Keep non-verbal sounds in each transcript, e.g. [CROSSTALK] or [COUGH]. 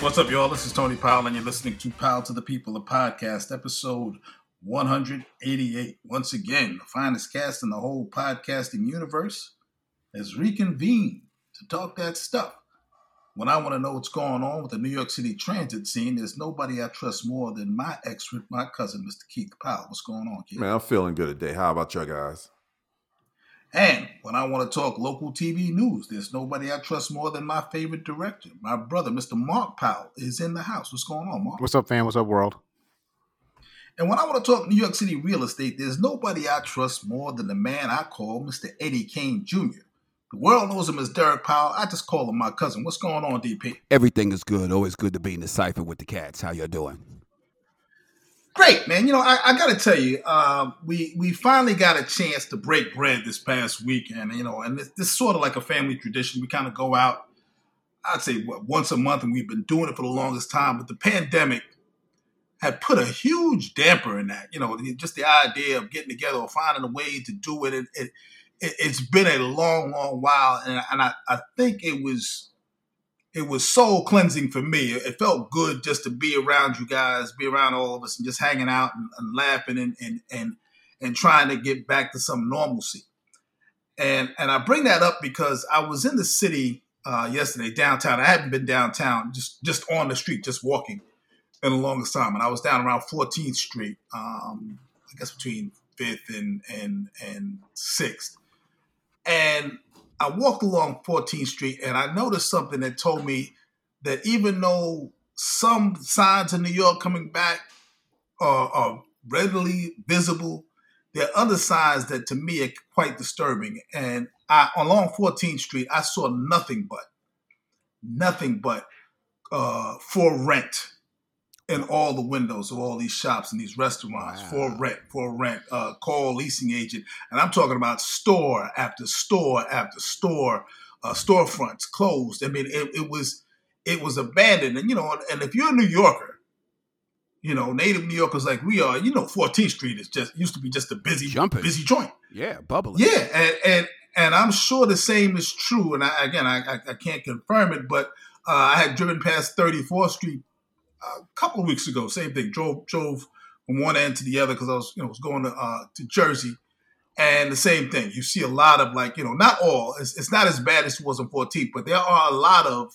What's up, y'all? This is Tony Powell, and you're listening to Powell to the People, a podcast, episode 188. Once again, the finest cast in the whole podcasting universe has reconvened to talk that stuff. When I want to know what's going on with the New York City transit scene, there's nobody I trust more than my ex, my cousin, Mr. Keith Powell. What's going on, Keith? Man, I'm feeling good today. How about you guys? And when I want to talk local TV news, there's nobody I trust more than my favorite director. My brother, Mr. Mark Powell, is in the house. What's going on, Mark? What's up, fam? What's up, world? And when I want to talk New York City real estate, there's nobody I trust more than the man I call Mr. Eddie Kane Jr. The world knows him as Derek Powell. I just call him my cousin. What's going on, DP? Everything is good. Always good to be in the cipher with the cats. How y'all doing? Great, man. You know, I, I got to tell you, uh, we we finally got a chance to break bread this past weekend. You know, and this, this is sort of like a family tradition. We kind of go out, I'd say, what, once a month, and we've been doing it for the longest time. But the pandemic had put a huge damper in that. You know, just the idea of getting together or finding a way to do it. It, it, it has been a long, long while, and, and I, I think it was it was soul cleansing for me. It felt good just to be around you guys, be around all of us, and just hanging out and, and laughing and, and and and trying to get back to some normalcy. And and I bring that up because I was in the city uh, yesterday downtown. I hadn't been downtown, just just on the street, just walking in the longest time. And I was down around 14th Street, um, I guess between Fifth and and and Sixth. And I walked along 14th Street and I noticed something that told me that even though some signs in New York coming back are, are readily visible, there are other signs that to me are quite disturbing. And I, along 14th Street, I saw nothing but, nothing but uh, for rent in all the windows of all these shops and these restaurants wow. for rent, for rent, uh, call leasing agent. And I'm talking about store after store after store, uh, storefronts closed. I mean, it, it was it was abandoned. And you know, and if you're a New Yorker, you know, native New Yorkers like we are, you know, 14th Street is just used to be just a busy, Jumping. busy joint. Yeah, bubbling. Yeah, and and and I'm sure the same is true. And I, again, I, I, I can't confirm it, but uh, I had driven past 34th Street a couple of weeks ago. Same thing. Drove drove from one end to the other because I was you know was going to uh, to Jersey, and the same thing. You see a lot of like you know not all. It's, it's not as bad as it was in 14th, but there are a lot of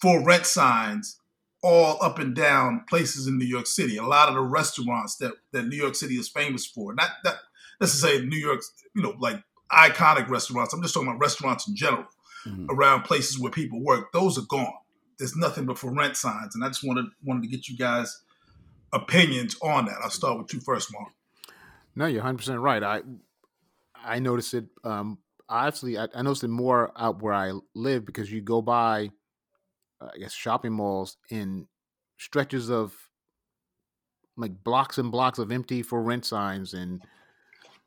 for rent signs all up and down places in New York City. A lot of the restaurants that that New York City is famous for. Not that necessarily New York, you know, like iconic restaurants. I'm just talking about restaurants in general. Mm-hmm. Around places where people work, those are gone there's nothing but for rent signs. And I just wanted wanted to get you guys opinions on that. I'll start with you first, Mark. No, you're 100 percent right. I I noticed it. Um, I, I noticed it more out where I live because you go by, I guess, shopping malls in stretches of like blocks and blocks of empty for rent signs and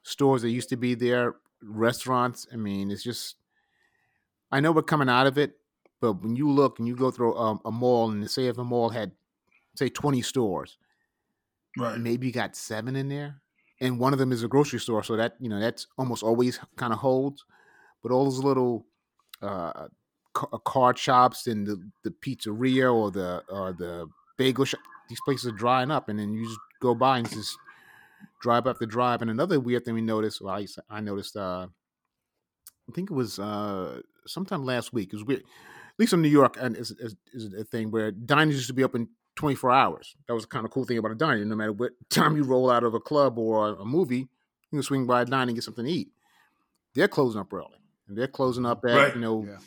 stores that used to be there, restaurants. I mean, it's just. I know we're coming out of it, but when you look and you go through a, a mall and say if a mall had say 20 stores, right? Maybe you got seven in there, and one of them is a grocery store, so that you know that's almost always kind of holds. But all those little uh, uh, card shops and the, the pizzeria or the or the bagel shop, these places are drying up, and then you just go by and just drive up the drive. And another weird thing we noticed, well, I, I noticed, uh, I think it was uh, sometime last week. It was weird at least in New York, and is, is, is a thing where diners used to be open 24 hours. That was the kind of cool thing about a diner. No matter what [LAUGHS] time you roll out of a club or a movie, you can swing by a diner and get something to eat. They're closing up early, and they're closing up at right. you know yeah.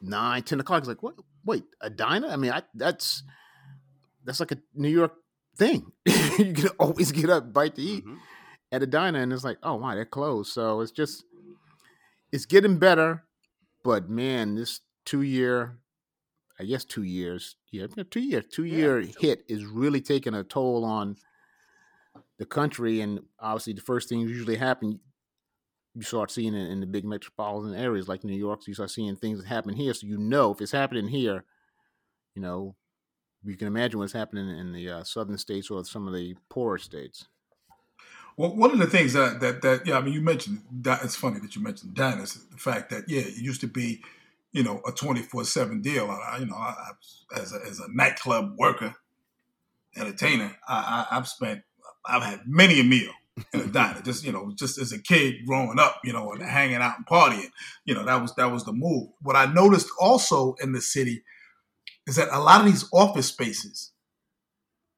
nine, ten o'clock. It's like what? Wait, a diner? I mean, I, that's that's like a New York thing. [LAUGHS] you can always get up, bite to eat mm-hmm. at a diner, and it's like, oh my, they're closed. So it's just it's getting better, but man, this two year, I guess two years, yeah, two year, two year yeah. hit is really taking a toll on the country. And obviously, the first things usually happen, you start seeing it in the big metropolitan areas like New York. So you start seeing things that happen here. So you know if it's happening here, you know, you can imagine what's happening in the uh, southern states or some of the poorer states. Well, one of the things that that that yeah, I mean, you mentioned that it's funny that you mentioned diners. The fact that yeah, it used to be you know, a twenty four seven deal. I, you know, I, I, as a, as a nightclub worker, entertainer, I, I, I've spent, I've had many a meal in a diner. Just you know, just as a kid growing up, you know, and hanging out and partying. You know, that was that was the move. What I noticed also in the city is that a lot of these office spaces.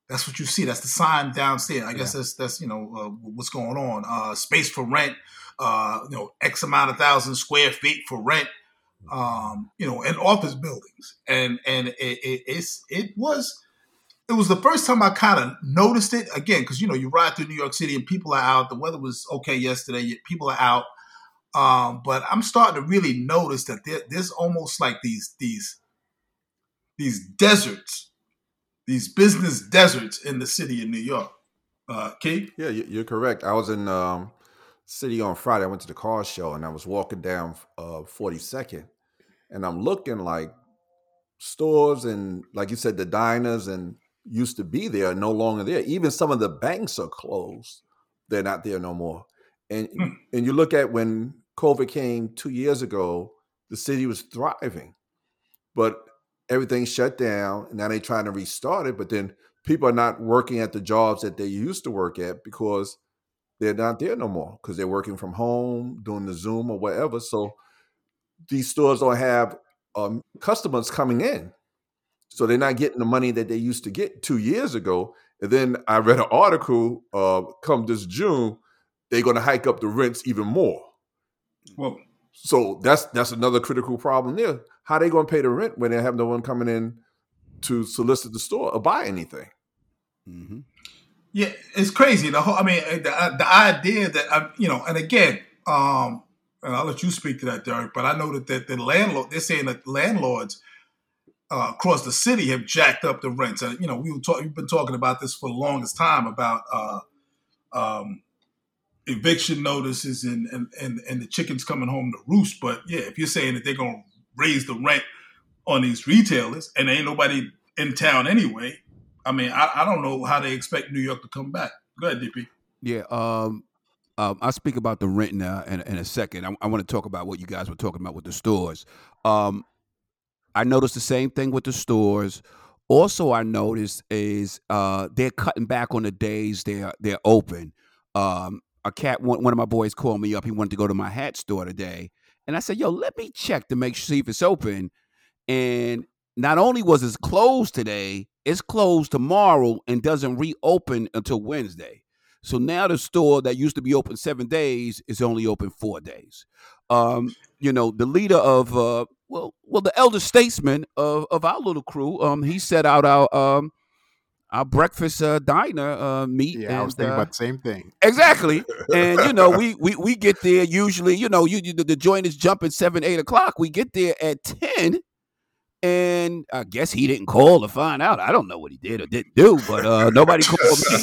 That's what you see. That's the sign downstairs. I guess that's that's you know uh, what's going on. Uh, space for rent. Uh, you know, X amount of thousand square feet for rent. Um, you know, in office buildings, and and it, it, it's it was it was the first time I kind of noticed it again because you know you ride through New York City and people are out. The weather was okay yesterday. People are out, um, but I'm starting to really notice that there, there's almost like these these these deserts, these business deserts in the city of New York. Uh, Keith? Yeah, you- you're correct. I was in um, city on Friday. I went to the car show and I was walking down uh, 42nd, and I'm looking like stores and, like you said, the diners and used to be there are no longer there. Even some of the banks are closed; they're not there no more. And Hmm. and you look at when COVID came two years ago, the city was thriving, but everything shut down. And now they're trying to restart it, but then people are not working at the jobs that they used to work at because they're not there no more because they're working from home, doing the Zoom or whatever. So these stores don't have um, customers coming in. So they're not getting the money that they used to get two years ago. And then I read an article uh, come this June, they're going to hike up the rents even more. Well, So that's that's another critical problem there. How are they going to pay the rent when they have no one coming in to solicit the store or buy anything? Mm-hmm. Yeah, it's crazy. The whole, I mean, the, uh, the idea that I, you know, and again, um, and I'll let you speak to that, Derek. But I know that that the landlord, they're saying that landlords uh, across the city have jacked up the rents. And you know, we were talk, we've been talking about this for the longest time about uh, um, eviction notices and, and and and the chickens coming home to roost. But yeah, if you're saying that they're to raise the rent on these retailers and ain't nobody in town anyway, I mean, I, I don't know how they expect New York to come back. Go ahead, DP. Yeah. Um, um, I'll speak about the rent now in, in a second. I, I want to talk about what you guys were talking about with the stores. Um, I noticed the same thing with the stores. Also, I noticed is uh, they're cutting back on the days they're they're open. Um, a cat, one, one of my boys called me up. He wanted to go to my hat store today, and I said, "Yo, let me check to make sure if it's open." And not only was it closed today, it's closed tomorrow and doesn't reopen until Wednesday. So now the store that used to be open seven days is only open four days. Um, you know, the leader of uh, well, well, the elder statesman of, of our little crew, um, he set out our um, our breakfast uh, diner uh, meet. Yeah, I was and, thinking uh, about the same thing. Exactly, and you know we [LAUGHS] we we get there usually. You know, you, you the joint is jumping seven eight o'clock. We get there at ten, and I guess he didn't call to find out. I don't know what he did or didn't do, but uh, nobody [LAUGHS] called me.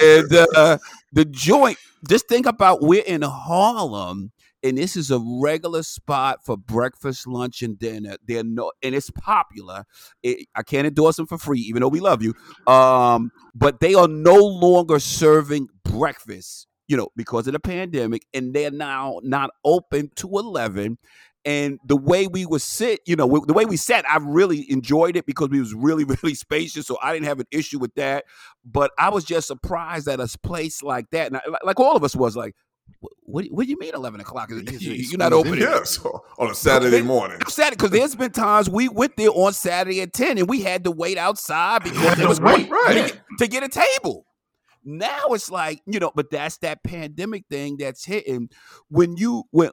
And uh, the joint, just think about we're in Harlem, and this is a regular spot for breakfast, lunch, and dinner. They're no, and it's popular. It, I can't endorse them for free, even though we love you. Um, but they are no longer serving breakfast, you know, because of the pandemic, and they're now not open to eleven. And the way we would sit, you know, the way we sat, I really enjoyed it because we was really, [LAUGHS] really spacious. So I didn't have an issue with that. But I was just surprised at a place like that, and I, like all of us was like, "What? What do you mean eleven o'clock? Yeah, he's- he's You're not open?" Yes, [LAUGHS] on a Saturday morning. I'm because there's been times we went there on Saturday at 10 and we had to wait outside because it was Wait, wait, right. to, get, to get a table. Now it's like, you know, but that's that pandemic thing that's hitting when you when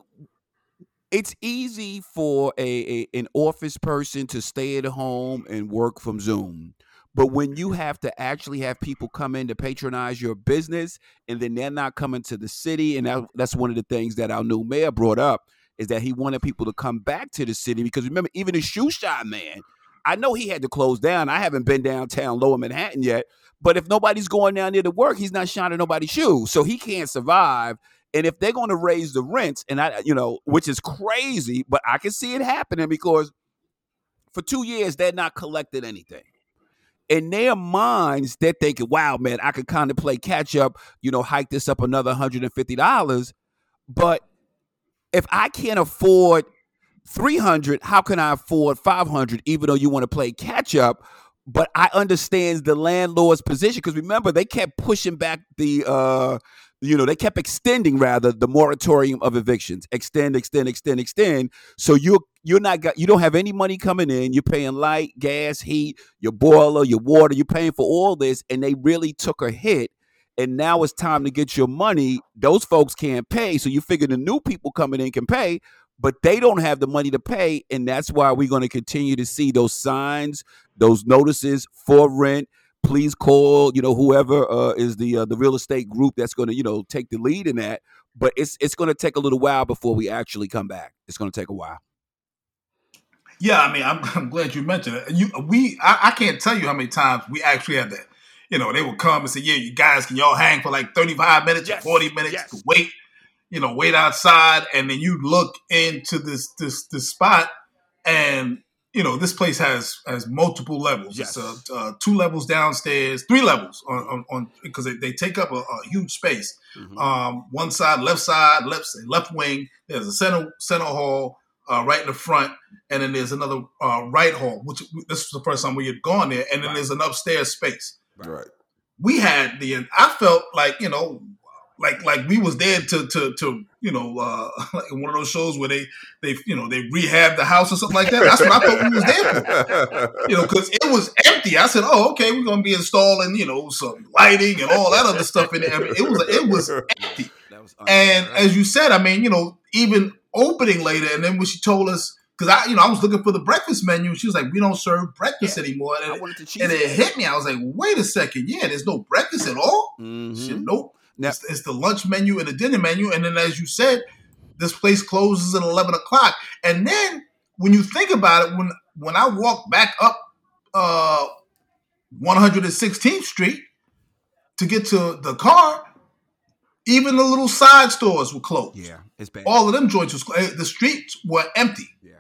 it's easy for a, a an office person to stay at home and work from Zoom. But when you have to actually have people come in to patronize your business and then they're not coming to the city, and that, that's one of the things that our new mayor brought up is that he wanted people to come back to the city because remember, even the shoe shop man, I know he had to close down. I haven't been downtown Lower Manhattan yet, but if nobody's going down there to work, he's not shining nobody's shoes, so he can't survive. And if they're going to raise the rents, and I, you know, which is crazy, but I can see it happening because for two years they're not collecting anything. In their minds, they're thinking, "Wow, man, I could kind of play catch up. You know, hike this up another hundred and fifty dollars." But if I can't afford 300, how can I afford 500 even though you want to play catch up? But I understand the landlord's position because remember they kept pushing back the uh you know, they kept extending rather the moratorium of evictions. Extend, extend, extend, extend. So you're you're not got you don't have any money coming in. You're paying light, gas, heat, your boiler, your water, you're paying for all this, and they really took a hit. And now it's time to get your money. Those folks can't pay. So you figure the new people coming in can pay, but they don't have the money to pay. And that's why we're going to continue to see those signs, those notices for rent please call you know whoever uh, is the uh, the real estate group that's going to you know take the lead in that but it's it's going to take a little while before we actually come back it's going to take a while yeah i mean i'm, [LAUGHS] I'm glad you mentioned it you we I, I, can't tell you how many times we actually had that you know they would come and say yeah you guys can y'all hang for like 35 minutes yes. or 40 minutes yes. to wait you know wait outside and then you look into this this this spot and you know, this place has has multiple levels. Yes. It's uh, uh, two levels downstairs, three levels on on because they, they, take up a, a huge space. Mm-hmm. Um, one side, left side, left left wing. There's a center center hall uh, right in the front, and then there's another uh, right hall, which this was the first time we had gone there, and then right. there's an upstairs space. Right. We had the. I felt like you know like like we was there to to to you know uh [LAUGHS] like one of those shows where they they you know they rehab the house or something like that. That's what I thought we was there for. You know, because it was empty. I said, oh okay, we're gonna be installing you know some lighting and all that other stuff in there. I mean, it was it was empty. Was and as you said, I mean, you know, even opening later, and then when she told us because I, you know, I was looking for the breakfast menu. She was like, "We don't serve breakfast yeah. anymore." And, and it hit me. I was like, "Wait a second, yeah, there's no breakfast at all." Mm-hmm. She "Nope." Now, it's, it's, the lunch menu and the dinner menu, and then as you said, this place closes at eleven o'clock. And then when you think about it, when when I walk back up uh, 116th Street to get to the car, even the little side stores were closed. Yeah, it's bad. All of them joints was closed. The streets were empty. Yeah.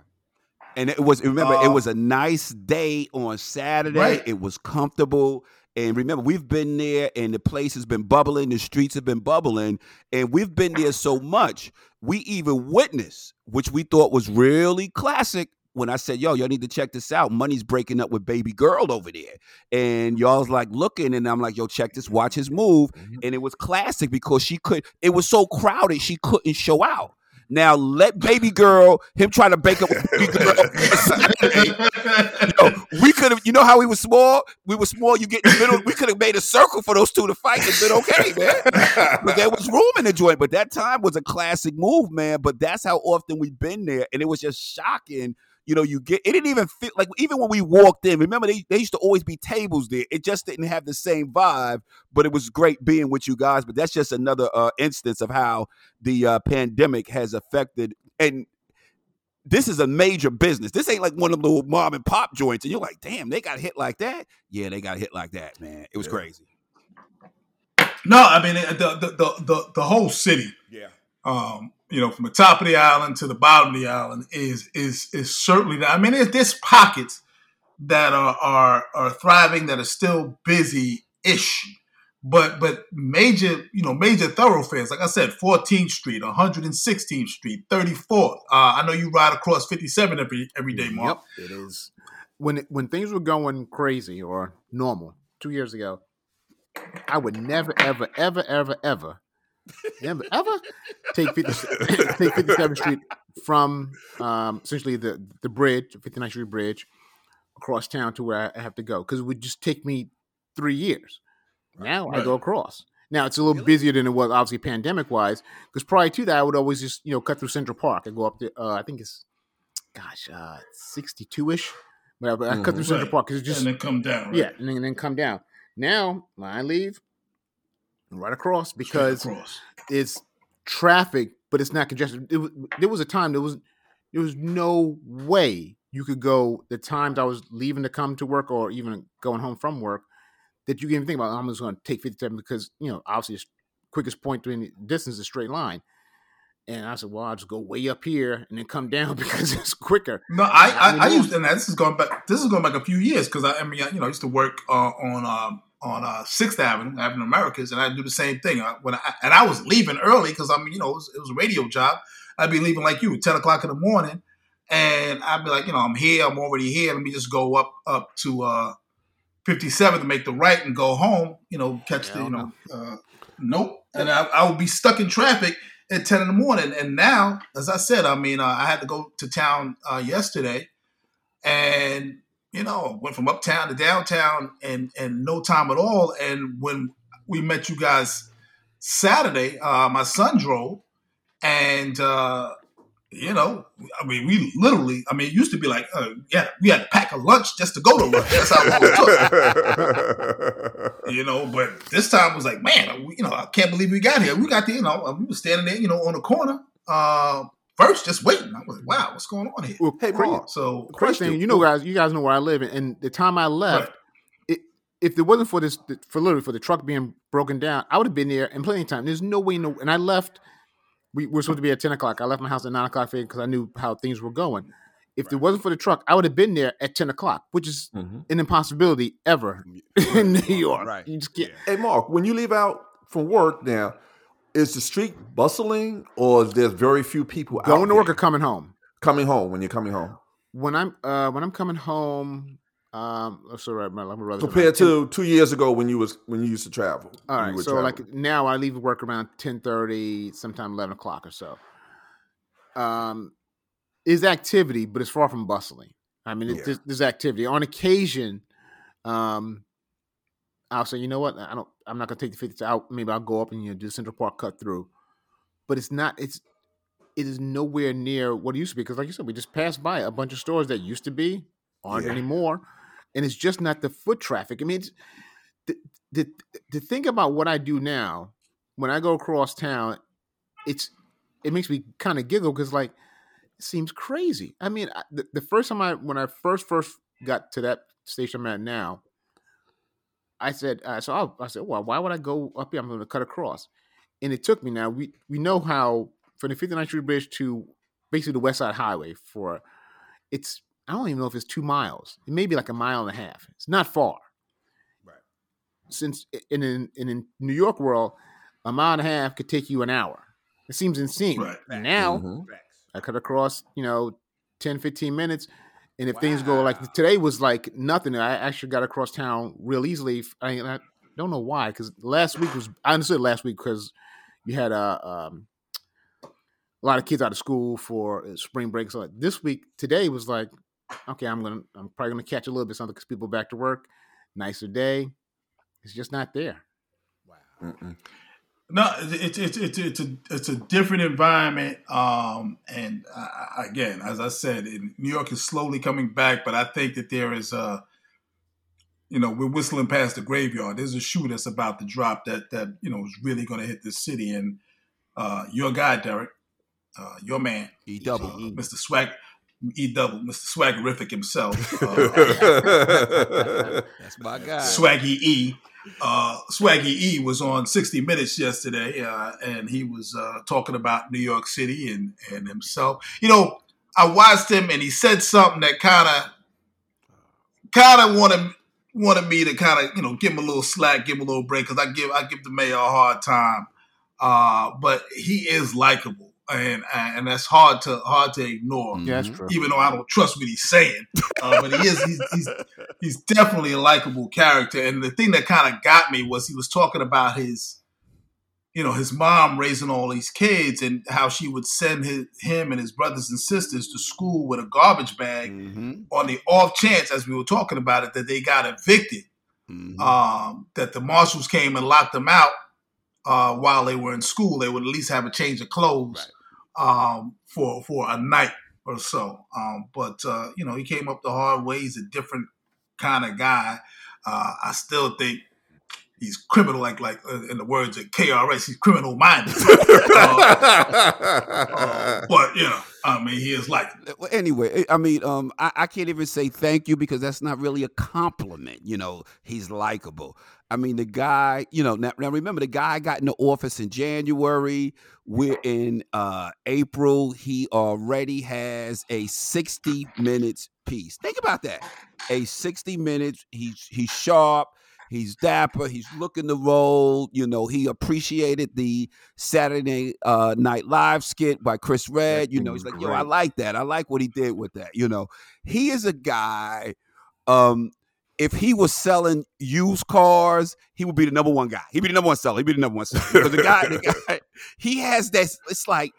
And it was remember uh, it was a nice day on Saturday. Right. It was comfortable. And remember, we've been there and the place has been bubbling, the streets have been bubbling, and we've been there so much. We even witnessed, which we thought was really classic, when I said, yo, y'all need to check this out. Money's breaking up with baby girl over there. And y'all's like looking, and I'm like, yo, check this, watch his move. Mm-hmm. And it was classic because she could, it was so crowded, she couldn't show out. Now let baby girl him try to bake up with baby girl. [LAUGHS] [LAUGHS] you know, we could have. You know how we were small. We were small. You get in the middle. We could have made a circle for those two to fight. It's been okay, man. But there was room in the joint. But that time was a classic move, man. But that's how often we've been there, and it was just shocking you know, you get it didn't even feel like even when we walked in, remember they, they used to always be tables there. It just didn't have the same vibe, but it was great being with you guys. But that's just another uh, instance of how the uh, pandemic has affected and this is a major business. This ain't like one of the little mom and pop joints, and you're like, damn, they got hit like that. Yeah, they got hit like that, man. It was yeah. crazy. No, I mean the the the the, the whole city. Yeah. Um, you know, from the top of the island to the bottom of the island is is is certainly. I mean, there's, there's pockets that are are are thriving that are still busy ish, but but major you know major thoroughfares like I said, 14th Street, 116th Street, 34th. Uh, I know you ride across 57 every every day, Mark. Yep, it is. When when things were going crazy or normal two years ago, I would never ever ever ever ever Never ever take 50, [LAUGHS] take 57th Street from um, essentially the the bridge, 59th Street Bridge, across town to where I have to go because it would just take me three years. Now right. I go across. Now it's a little busier than it was, obviously pandemic wise. Because prior to that, I would always just you know cut through Central Park and go up to uh, I think it's gosh uh, sixty two ish. But I, mm-hmm. cut through Central. Park because just and then come down. Right? Yeah, and then, and then come down. Now when I leave, right across because across. it's traffic, but it's not congested. It was, there was a time there was there was no way you could go the times I was leaving to come to work or even going home from work that you can even think about. I'm just going to take 57 because you know obviously the quickest point to any distance is a straight line. And I said, well, I'll just go way up here and then come down [LAUGHS] because it's quicker. No, I I, I, used to, and this is going back. This is going back a few years because I, I mean, you know, I used to work uh, on um, on uh, Sixth Avenue, Avenue Americas, and I do the same thing. I, when I, and I was leaving early because I mean, you know, it was, it was, a radio job. I'd be leaving like you, ten o'clock in the morning, and I'd be like, you know, I'm here, I'm already here. Let me just go up up to uh, 57 to make the right and go home. You know, catch Yeah, the you know, uh, nope. And I, I would be stuck in traffic at 10 in the morning. And now, as I said, I mean, uh, I had to go to town uh, yesterday, and you know, went from uptown to downtown and and no time at all. And when we met you guys Saturday, uh, my son drove, and uh, you know, I mean, we literally, I mean, it used to be like, uh, yeah, we had to pack a lunch just to go to lunch. That's how long it took, [LAUGHS] you know. But this time was like, man, we, you know, I can't believe we got here. We got there, you know, we were standing there, you know, on the corner, uh, first just waiting. I was like, wow, what's going on here? Well, Hey, cra- Mark. So, crazy question. thing, you know, guys, you guys know where I live, and, and the time I left, Right. it, if it wasn't for this, for literally for the truck being broken down, I would have been there in plenty of time. There's no way, no, and I left. We were supposed to be at ten o'clock. I left my house at nine o'clock because I knew how things were going. If it wasn't for the truck, I would have been there at ten o'clock, which is Mhm. an impossibility ever [LAUGHS] in New York. Right. You just can't. Hey, Mark, when you leave out from work now, is the street bustling or is there very few people out Going to work or coming home. coming home when you're coming home? When I'm uh when I'm coming home, um, oh, sorry, my, my brother. Compared to two years ago when you was when you used to travel. All right, so travel. like now I leave work around ten thirty, sometime eleven o'clock or so. Um, is activity, but it's far from bustling. I mean, Yeah. there's, there's activity on occasion. Um, I'll say, you know what, I don't, I'm not gonna take the fifty out. Maybe I'll go up and you know do the Central Park cut through, but it's not. It's it is nowhere near what it used to be because, like you said, we just passed by a bunch of stores that used to be aren't Yeah. anymore, and it's just not the foot traffic. I mean, it's, the, the the thing about what I do now, when I go across town, it's it makes me kind of giggle because like it seems crazy. I mean, I, the, the first time I when I first first got to that station I'm at now, I said, uh, so I, I said, well, why would I go up here? I'm going to cut across, and it took me. Now we we know how from the 59th Street Bridge to basically the West Side Highway for it's I don't even know if it's two miles. It may be like a mile and a half. It's not far. Right. Since in in, in, in New York world, a mile and a half could take you an hour. It seems insane. Right. Now Mhm. I cut across, you know, 10, 15 minutes. And if things go like today was like nothing, I actually got across town real easily. I, I don't know why, because last week was I understood last week because you had a um, a lot of kids out of school for uh, spring break. So like this week, today was like, okay, I'm gonna I'm probably gonna catch a little bit something because people back to work, nicer day. It's just not there. Mm-mm. No, it's it's it's it's a it's a different environment. Um, and I, I- again, as I said, New York is slowly coming back, but I think that there is a, you know, we're whistling past the graveyard. There's a shoe that's about to drop that that you know is really going to hit this city. And uh, your guy, Derek, uh, your man, E double. uh, Mr. Swag, E double, Mr. Swaggerific himself. Uh, [LAUGHS] That's my guy. Swaggy E. Uh, Swaggy E was on 60 Minutes yesterday, uh, and he was uh, talking about New York City and, and himself. You know, I watched him, and he said something that kind of kind of wanted wanted me to kind of you know give him a little slack, give him a little break because I give I give the mayor a hard time, uh, but he is likable, and and that's hard to hard to ignore Yeah, that's true. even though I don't trust what he's saying. Uh, but he is he's, he's he's definitely a likable character. And the thing that kind of got me was he was talking about his you know his mom raising all these kids and how she would send his, him and his brothers and sisters to school with a garbage bag Mhm. on the off chance as we were talking about it that they got evicted Mhm. um, that the marshals came and locked them out uh, while they were in school. They would at least have a change of clothes um, for for a night or so. Um, but uh, you know, he came up the hard way. He's a different kind of guy. Uh, I still think he's criminal, like like uh, in the words of KRS, he's criminal minded. [LAUGHS] uh, but you know, I mean, he is like Well, anyway, I I mean, um, I, I can't even say thank you because that's not really a compliment. You know, he's likable. I mean, the guy, you know, now, now remember the guy got in the office in January. We're in uh, April. He already has a 60 minutes piece. Think about that. A 60 minutes. He's he's sharp. He's dapper. He's looking the role. You know, he appreciated the Saturday uh, Night Live skit by Chris Redd. You know, he's like, yo, I like that. I like what he did with that. You know, he is a guy. Um, if he was selling used cars, he would be the number one guy. He'd be the number one seller. He'd be the number one seller. Because the guy, the [LAUGHS] guy, he has that. It's like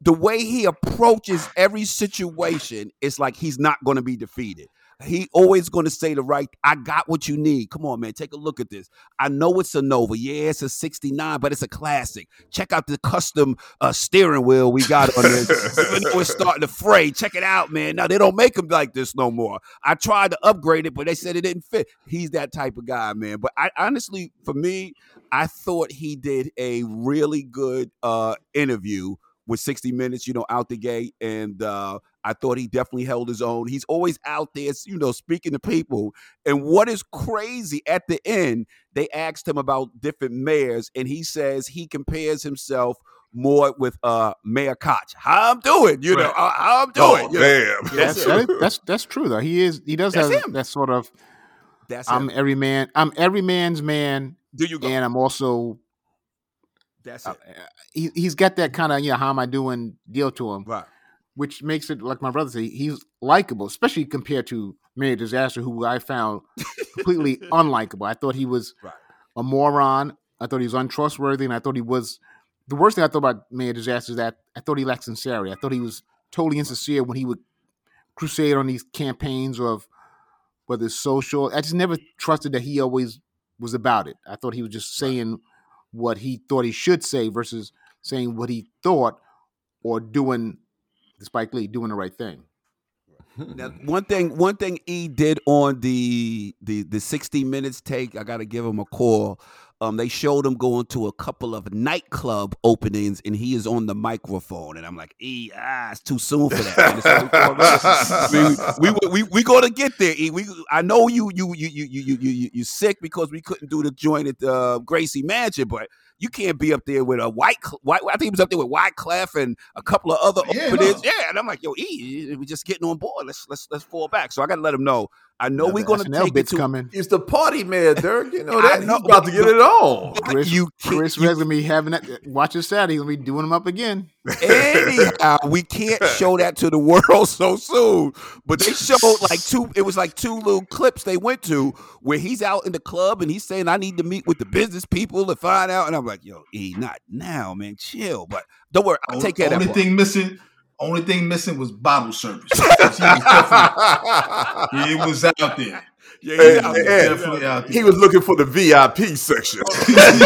the way he approaches every situation. It's like he's not going to be defeated. He always going to say the right. I got what you need. Come on, man. Take a look at this. I know it's a Nova. Yeah, it's a '69, but it's a classic. Check out the custom uh, steering wheel we got on this. Even though it's starting to fray, check it out, man. Now they don't make them like this no more. I tried to upgrade it, but they said it didn't fit. He's that type of guy, man. But I honestly, for me, I thought he did a really good uh, interview with 60 Minutes, you know, out the gate. And uh, I thought he definitely held his own. He's always out there, you know, speaking to people. And what is crazy at the end, they asked him about different mayors, and he says he compares himself more with uh Mayor Koch. How I'm doing, you know, Right. uh, how I'm doing. Oh you know. damn! That's, That's that's that's true though. He is he does That's have him. that sort of That's I'm it. every man I'm every man's man Do you go? and I'm also That's uh, it. he, he's got that kind of you know how am I doing deal to him, Right. which makes it like my brother say he's likable, especially compared to Mayor Disaster, who I found completely [LAUGHS] unlikable. I thought he was Right. a moron. I thought he was untrustworthy, and I thought he was the worst thing I thought about Mayor Disaster is that I thought he lacked sincerity. I thought he was totally insincere when he would crusade on these campaigns of whether it's social. I just never trusted that he always was about it. I thought he was just saying what he thought he should say versus saying what he thought or doing Spike Lee doing the right thing. Now, one thing, one thing E did on the the the sixty minutes take, I got to give him a call. Um, they showed him going to a couple of nightclub openings, and he is on the microphone. And I'm like, E, ah, it's too soon for that. [LAUGHS] we, we, we, we gonna get there. E. We, I know you, you, you, you, you, you, you, you sick because we couldn't do the joint at uh, Gracie Mansion, but you can't be up there with a white, white. I think he was up there with Wyclef and a couple of other yeah, openings. No. Yeah, and I'm like, yo, E, we're just getting on board. Let's let's let's fall back. So I got to let him know I know Now, we're gonna SNL take it bits to. coming. He's the party man, Dirk. You know [LAUGHS] I that. He's know, about to get it on. Chris, you can't- Chris you- gonna be having that. Watch this Saturday. He's gonna be doing them up again. Anyhow, we can't [LAUGHS] show that to the world so soon. But they showed like [LAUGHS] two, it was like two little clips they went to where he's out in the club and he's saying, I need to meet with the business people to find out. And I'm like, yo, E, not now, man. Chill. But don't worry, I'll Only, take care of that. only thing missing, only thing missing was bottle service. he, was he [LAUGHS] was out there. Yeah, Hey, he's out hey. Definitely out there. He was looking for the VIP section. Oh, yeah,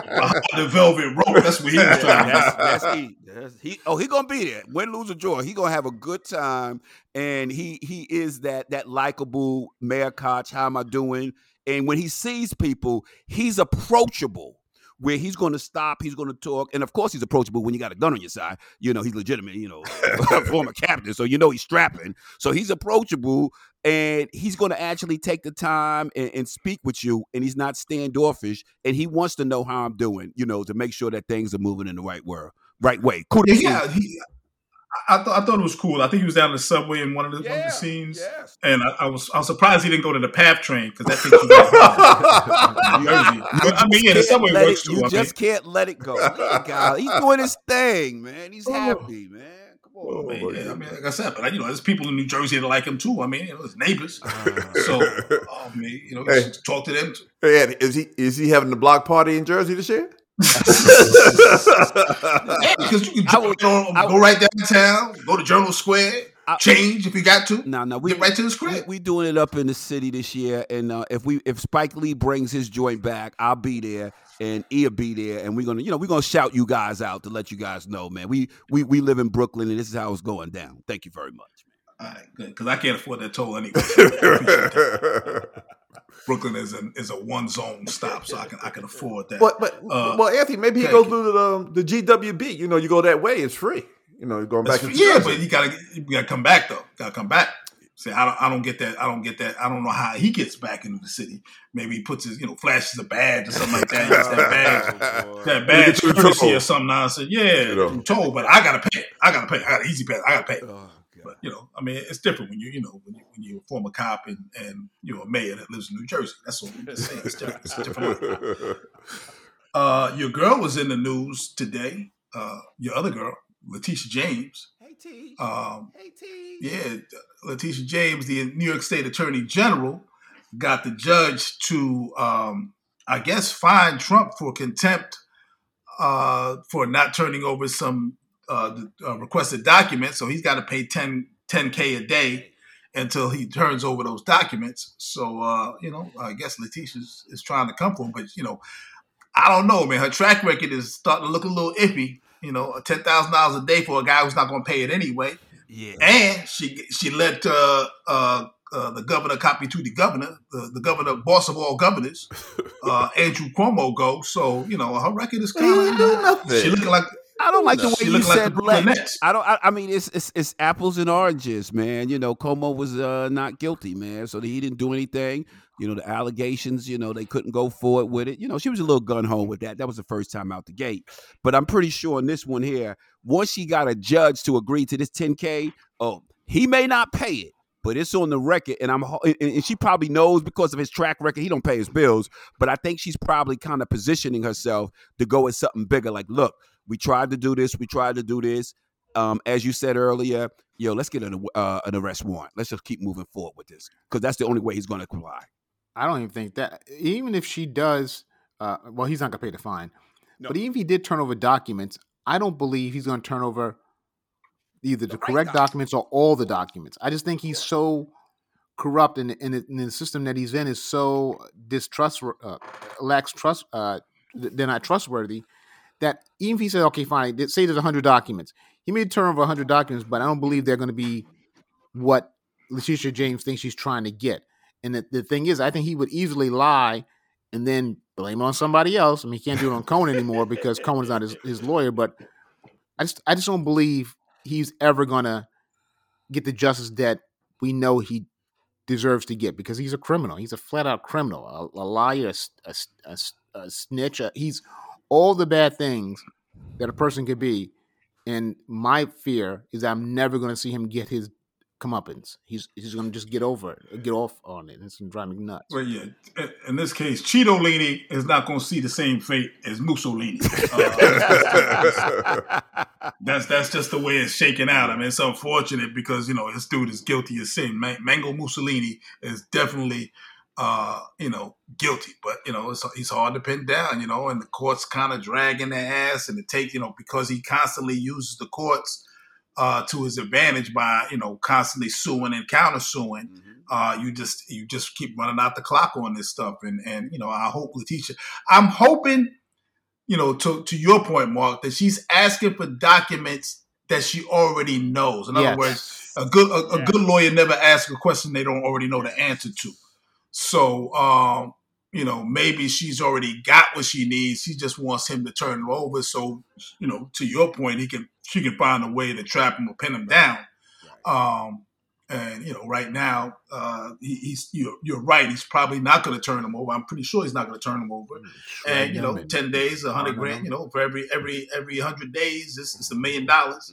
[LAUGHS] behind the velvet rope. That's what he was trying to That's, that's he. That's he. Oh, he gonna be there. Win, lose or draw, he gonna have a good time, and he he is that that likable Mayor Koch. How am I doing? And when he sees people, he's approachable. Where he's going to stop, he's going to talk, and of course he's approachable when you got a gun on your side. You know he's legitimate. You know, [LAUGHS] former captain, so you know he's strapping. So he's approachable, and he's going to actually take the time and, and speak with you, and he's not standoffish, and he wants to know how I'm doing. You know, to make sure that things are moving in the right way. Right way. Kudos Yeah, he, I, I thought I thought it was cool. I think he was down in the subway in one of the, one of the scenes, yes. and I, I was I was surprised he didn't go to the PATH train because that takes you to New Jersey. I mean, yeah, the Can't subway works it- too. You I mean, just can't let it go. Look God. He's doing his thing, man. He's Oh. happy, man. Come I on. mean, yeah, I mean, like I said, but you know, there's people in New Jersey that like him too. I mean, you know, his neighbors. Uh, So, I mean, you know, Hey. talk to them. Hey, Eddie, is he is he having the block party in Jersey this year? Yeah, because you can I would- go, I go right downtown, go to Journal Square, I- change if you got to. No, no, we Get right to the we, script. we doing it up in the city this year, and uh, if we if Spike Lee brings his joint back, I'll be there, and E'll be there, and we're gonna you know we're gonna shout you guys out to let you guys know, man. We we we live in Brooklyn, and this is how it's going down. Thank you very much. All right, good, because I can't afford that toll anyway. [LAUGHS] I appreciate that. Brooklyn is a is a one zone stop, so I can I can afford that. But but Uh, well, Anthony, maybe he goes okay. through the um, the GWB. You know, you go that way, it's free. You know, you're going back That's- to yeah, but you gotta you gotta come back though. Gotta come back. See, I don't I don't get that. I don't get that. I don't know how he gets back into the city. Maybe he puts his you know flashes a badge or something like that. He that badge. [LAUGHS] That badge you the courtesy toll. or something nonsense. Yeah, You know. through toll, but I gotta pay. I gotta pay. I got an E-ZPass. I gotta pay. Oh, God. But you know, I mean, it's different when you you know when you when you're a former cop and, and you're a mayor that lives in New Jersey. That's all I'm just saying. It's different. It's different. [LAUGHS] Uh, your girl was in the news today. Uh, your other girl, Letitia James. Hey T. Um, hey T. yeah, Letitia James, the New York State Attorney General, got the judge to, um, I guess, fine Trump for contempt uh, for not turning over some uh, uh, requested documents. So he's got to pay 10 10k a day until he turns over those documents. So uh, you know, I guess Letitia is, trying to come for him, but you know, I don't know, man. Her track record is starting to look a little iffy. You know, ten thousand dollars a day for a guy who's not going to pay it anyway. Yeah. And she she let uh, uh, uh, the governor copy to the governor, the, the governor, boss of all governors, [LAUGHS] uh, Andrew Cuomo go. So you know her record is kind of nothing. she looking like I don't like the She way you look like said let. Nets. I don't. I, I mean, it's, it's it's apples and oranges, man. You know, Cuomo was uh, not guilty, man. So he didn't do anything. You know, the allegations. You know, they couldn't go forward with it. You know, she was a little gun home with that. That was the first time out the gate. But I'm pretty sure in this one here, once she got a judge to agree to this 10k, oh, he may not pay it. But it's on the record, and I'm and- she probably knows because of his track record, he don't pay his bills. But I think she's probably kind of positioning herself to go with something bigger. Like, look, we tried to do this, we tried to do this. Um, as you said earlier, yo, let's get an uh, an arrest warrant. Let's just keep moving forward with this because that's the only way he's going to comply. I don't even think that. Even if she does, uh, well, he's not gonna pay the fine. But even if he did turn over documents, I don't believe he's gonna turn over either the, The right correct documents or all the documents. I just think he's so corrupt and in, in, the system that he's in is so distrust uh, lacks trust. Uh, th- they're not trustworthy. That even if he says, okay, fine, say there's hundred documents, he may turn over hundred documents, but I don't believe they're going to be what Letitia James thinks she's trying to get. And the, the thing is, I think he would easily lie and then blame it on somebody else. I mean, he can't do it on Cohen anymore because Cohen's not his, his lawyer. But I just I just don't believe he's ever gonna get the justice that we know he deserves to get because he's a criminal. He's a flat out criminal, a, a liar, a, snitch. a- he's all the bad things that a person could be. And my fear is I'm never going to see him get his comeuppance. He's he's going to just get over it, get off on it. It's going to drive me nuts. Well, yeah. In this case, Cheeto Cheetolini is not going to see the same fate as Mussolini. Uh, [LAUGHS] that's that's just the way it's shaking out. I mean, it's unfortunate because you know this dude is guilty of sin. Man- Mango Mussolini is definitely, uh, you know, guilty. But you know, it's, he's hard to pin down. You know, and the courts kind of dragging their ass, and it take you know because he constantly uses the courts uh, to his advantage by you know constantly suing and countersuing uh, you just you just keep running out the clock on this stuff, and and you know I hope Letitia, I'm hoping, you know, to to your point, Mark, that she's asking for documents that she already knows. In other Yes. words, a good a, a Yeah. good lawyer never asks a question they don't already know the answer to. So um, you know, maybe she's already got what she needs. She just wants him to turn it over. So you know, to your point, he can she can find a way to trap him or pin him down. Um, and you know, right now, uh, he, he's you're, you're right. He's probably not going to turn him over. I'm pretty sure he's not going to turn him over. And you know, ten days, a hundred grand. You know, for every every every hundred days, it's, it's a million dollars.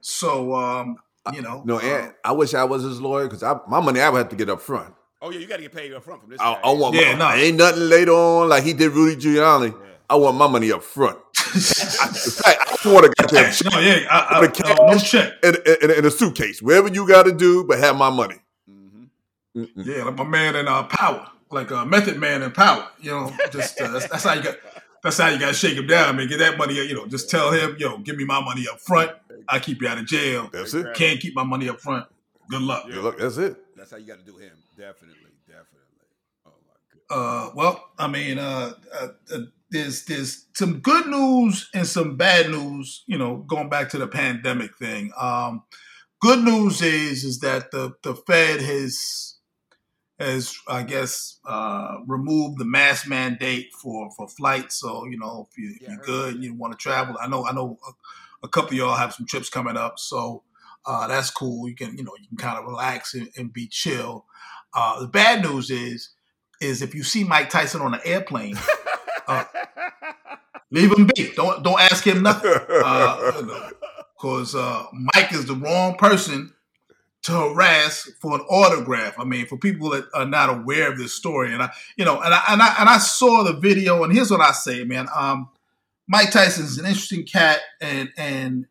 So, um, you know, No, uh, and I wish I was his lawyer because my money I would have to get up front. Oh yeah, you got to get paid up front from this. I, guy. I want Yeah, my, no. ain't nothing later on like he did Rudy Giuliani. I want my money up front. I, [LAUGHS] in fact, I just want a goddamn cash. [LAUGHS] check No, yeah, I, I, With no check. in, in, in a suitcase, wherever you got to do, but have my money. Mhm. Mm-mm. Yeah, like my man in uh, Power, like a Method Man in Power. You know, just uh, that's, that's how you got. That's how you got to shake him down, man. Get that money. You know, just tell him, yo, give me my money up front. I keep you out of jail. That's it. Can't keep my money up front. Good luck. Good luck. That's it. That's how you got to do him. Definitely, definitely. Oh my god. Uh, well, I mean, uh, uh, uh, there's there's some good news and some bad news. You know, going back to the pandemic thing. Um, good news is is that the the Fed has has I guess uh, removed the mask mandate for for flights. So you know, if, you, if yeah, you're good, and you want to travel. I know I know a, a couple of y'all have some trips coming up, so uh, that's cool. You can you know you can kind of relax and, and be chill. Uh, the bad news is is if you see Mike Tyson on an airplane, uh, [LAUGHS] leave him be. Don't don't ask him nothing. [LAUGHS] Because uh, Mike is the wrong person to harass for an autograph. I mean, for people that are not aware of this story, and I, you know, and I and I, and I saw the video, and here's what I say, man. Um, Mike Tyson's an interesting cat, and and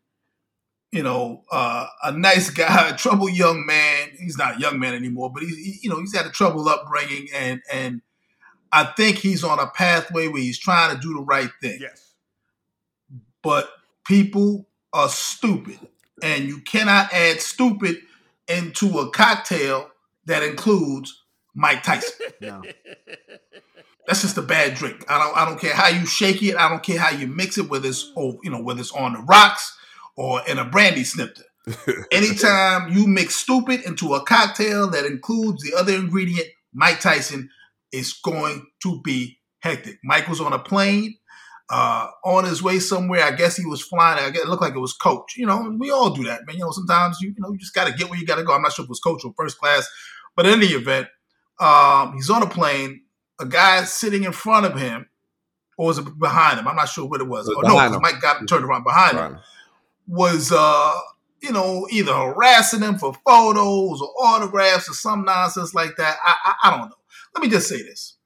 you know, uh, a nice guy, a troubled young man. He's not a young man anymore, but he's he, you know he's had a troubled upbringing, and and I think he's on a pathway where he's trying to do the right thing. Yes. But people are stupid, and you cannot add stupid into a cocktail that includes Mike Tyson. [LAUGHS] No. That's just a bad drink. I don't I don't care how you shake it. I don't care how you mix it, whether it's oh, you know whether it's on the rocks or in a brandy snifter. Anytime you mix stupid into a cocktail that includes the other ingredient, Mike Tyson is going to be hectic. Mike was on a plane uh, on his way somewhere. I guess he was flying. I guess it looked like it was coach. You know, we all do that, man. You know, sometimes you you know you just got to get where you got to go. I'm not sure if it was coach or first class, but in any event, um, he's on a plane. A guy sitting in front of him, or was it behind him? I'm not sure what it was. It was Oh, no, him. Mike got turned around behind him Right. Was uh you know either harassing him for photos or autographs or some nonsense like that. I I, I don't know. Let me just say this.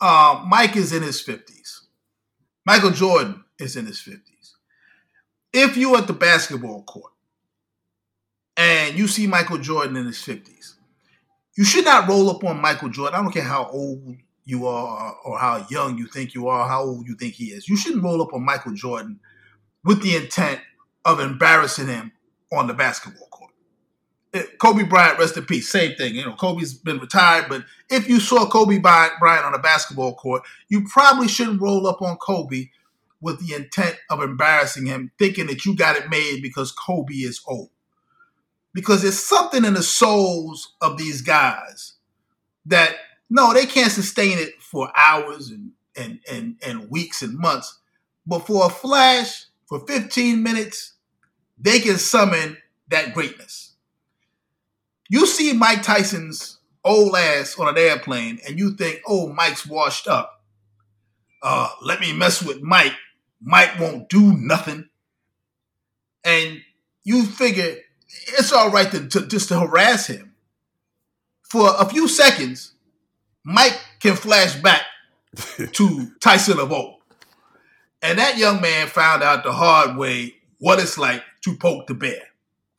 Uh, Mike is in his fifties. Michael Jordan is in his fifties. If you at the basketball court and you see Michael Jordan in his fifties, you should not roll up on Michael Jordan. I don't care how old you are or how young you think you are, how old you think he is. You shouldn't roll up on Michael Jordan with the intent of embarrassing him on the basketball court. Eh, Kobe Bryant, rest in peace. Same thing. You know, Kobe's been retired, but if you saw Kobe Bryant Bryant on a basketball court, you probably shouldn't roll up on Kobe with the intent of embarrassing him, thinking that you got it made because Kobe is old. Because there's something in the souls of these guys that no, they can't sustain it for hours and and and, and weeks and months. But for a flash, for 15 minutes, they can summon that greatness. You see Mike Tyson's old ass on an airplane, and you think, oh, Mike's washed up. Uh, let me mess with Mike. Mike won't do nothing. And you figure it's all right to, to just to harass him. For a few seconds, Mike can flash back [LAUGHS] to Tyson of old. And that young man found out the hard way what it's like to poke the bear.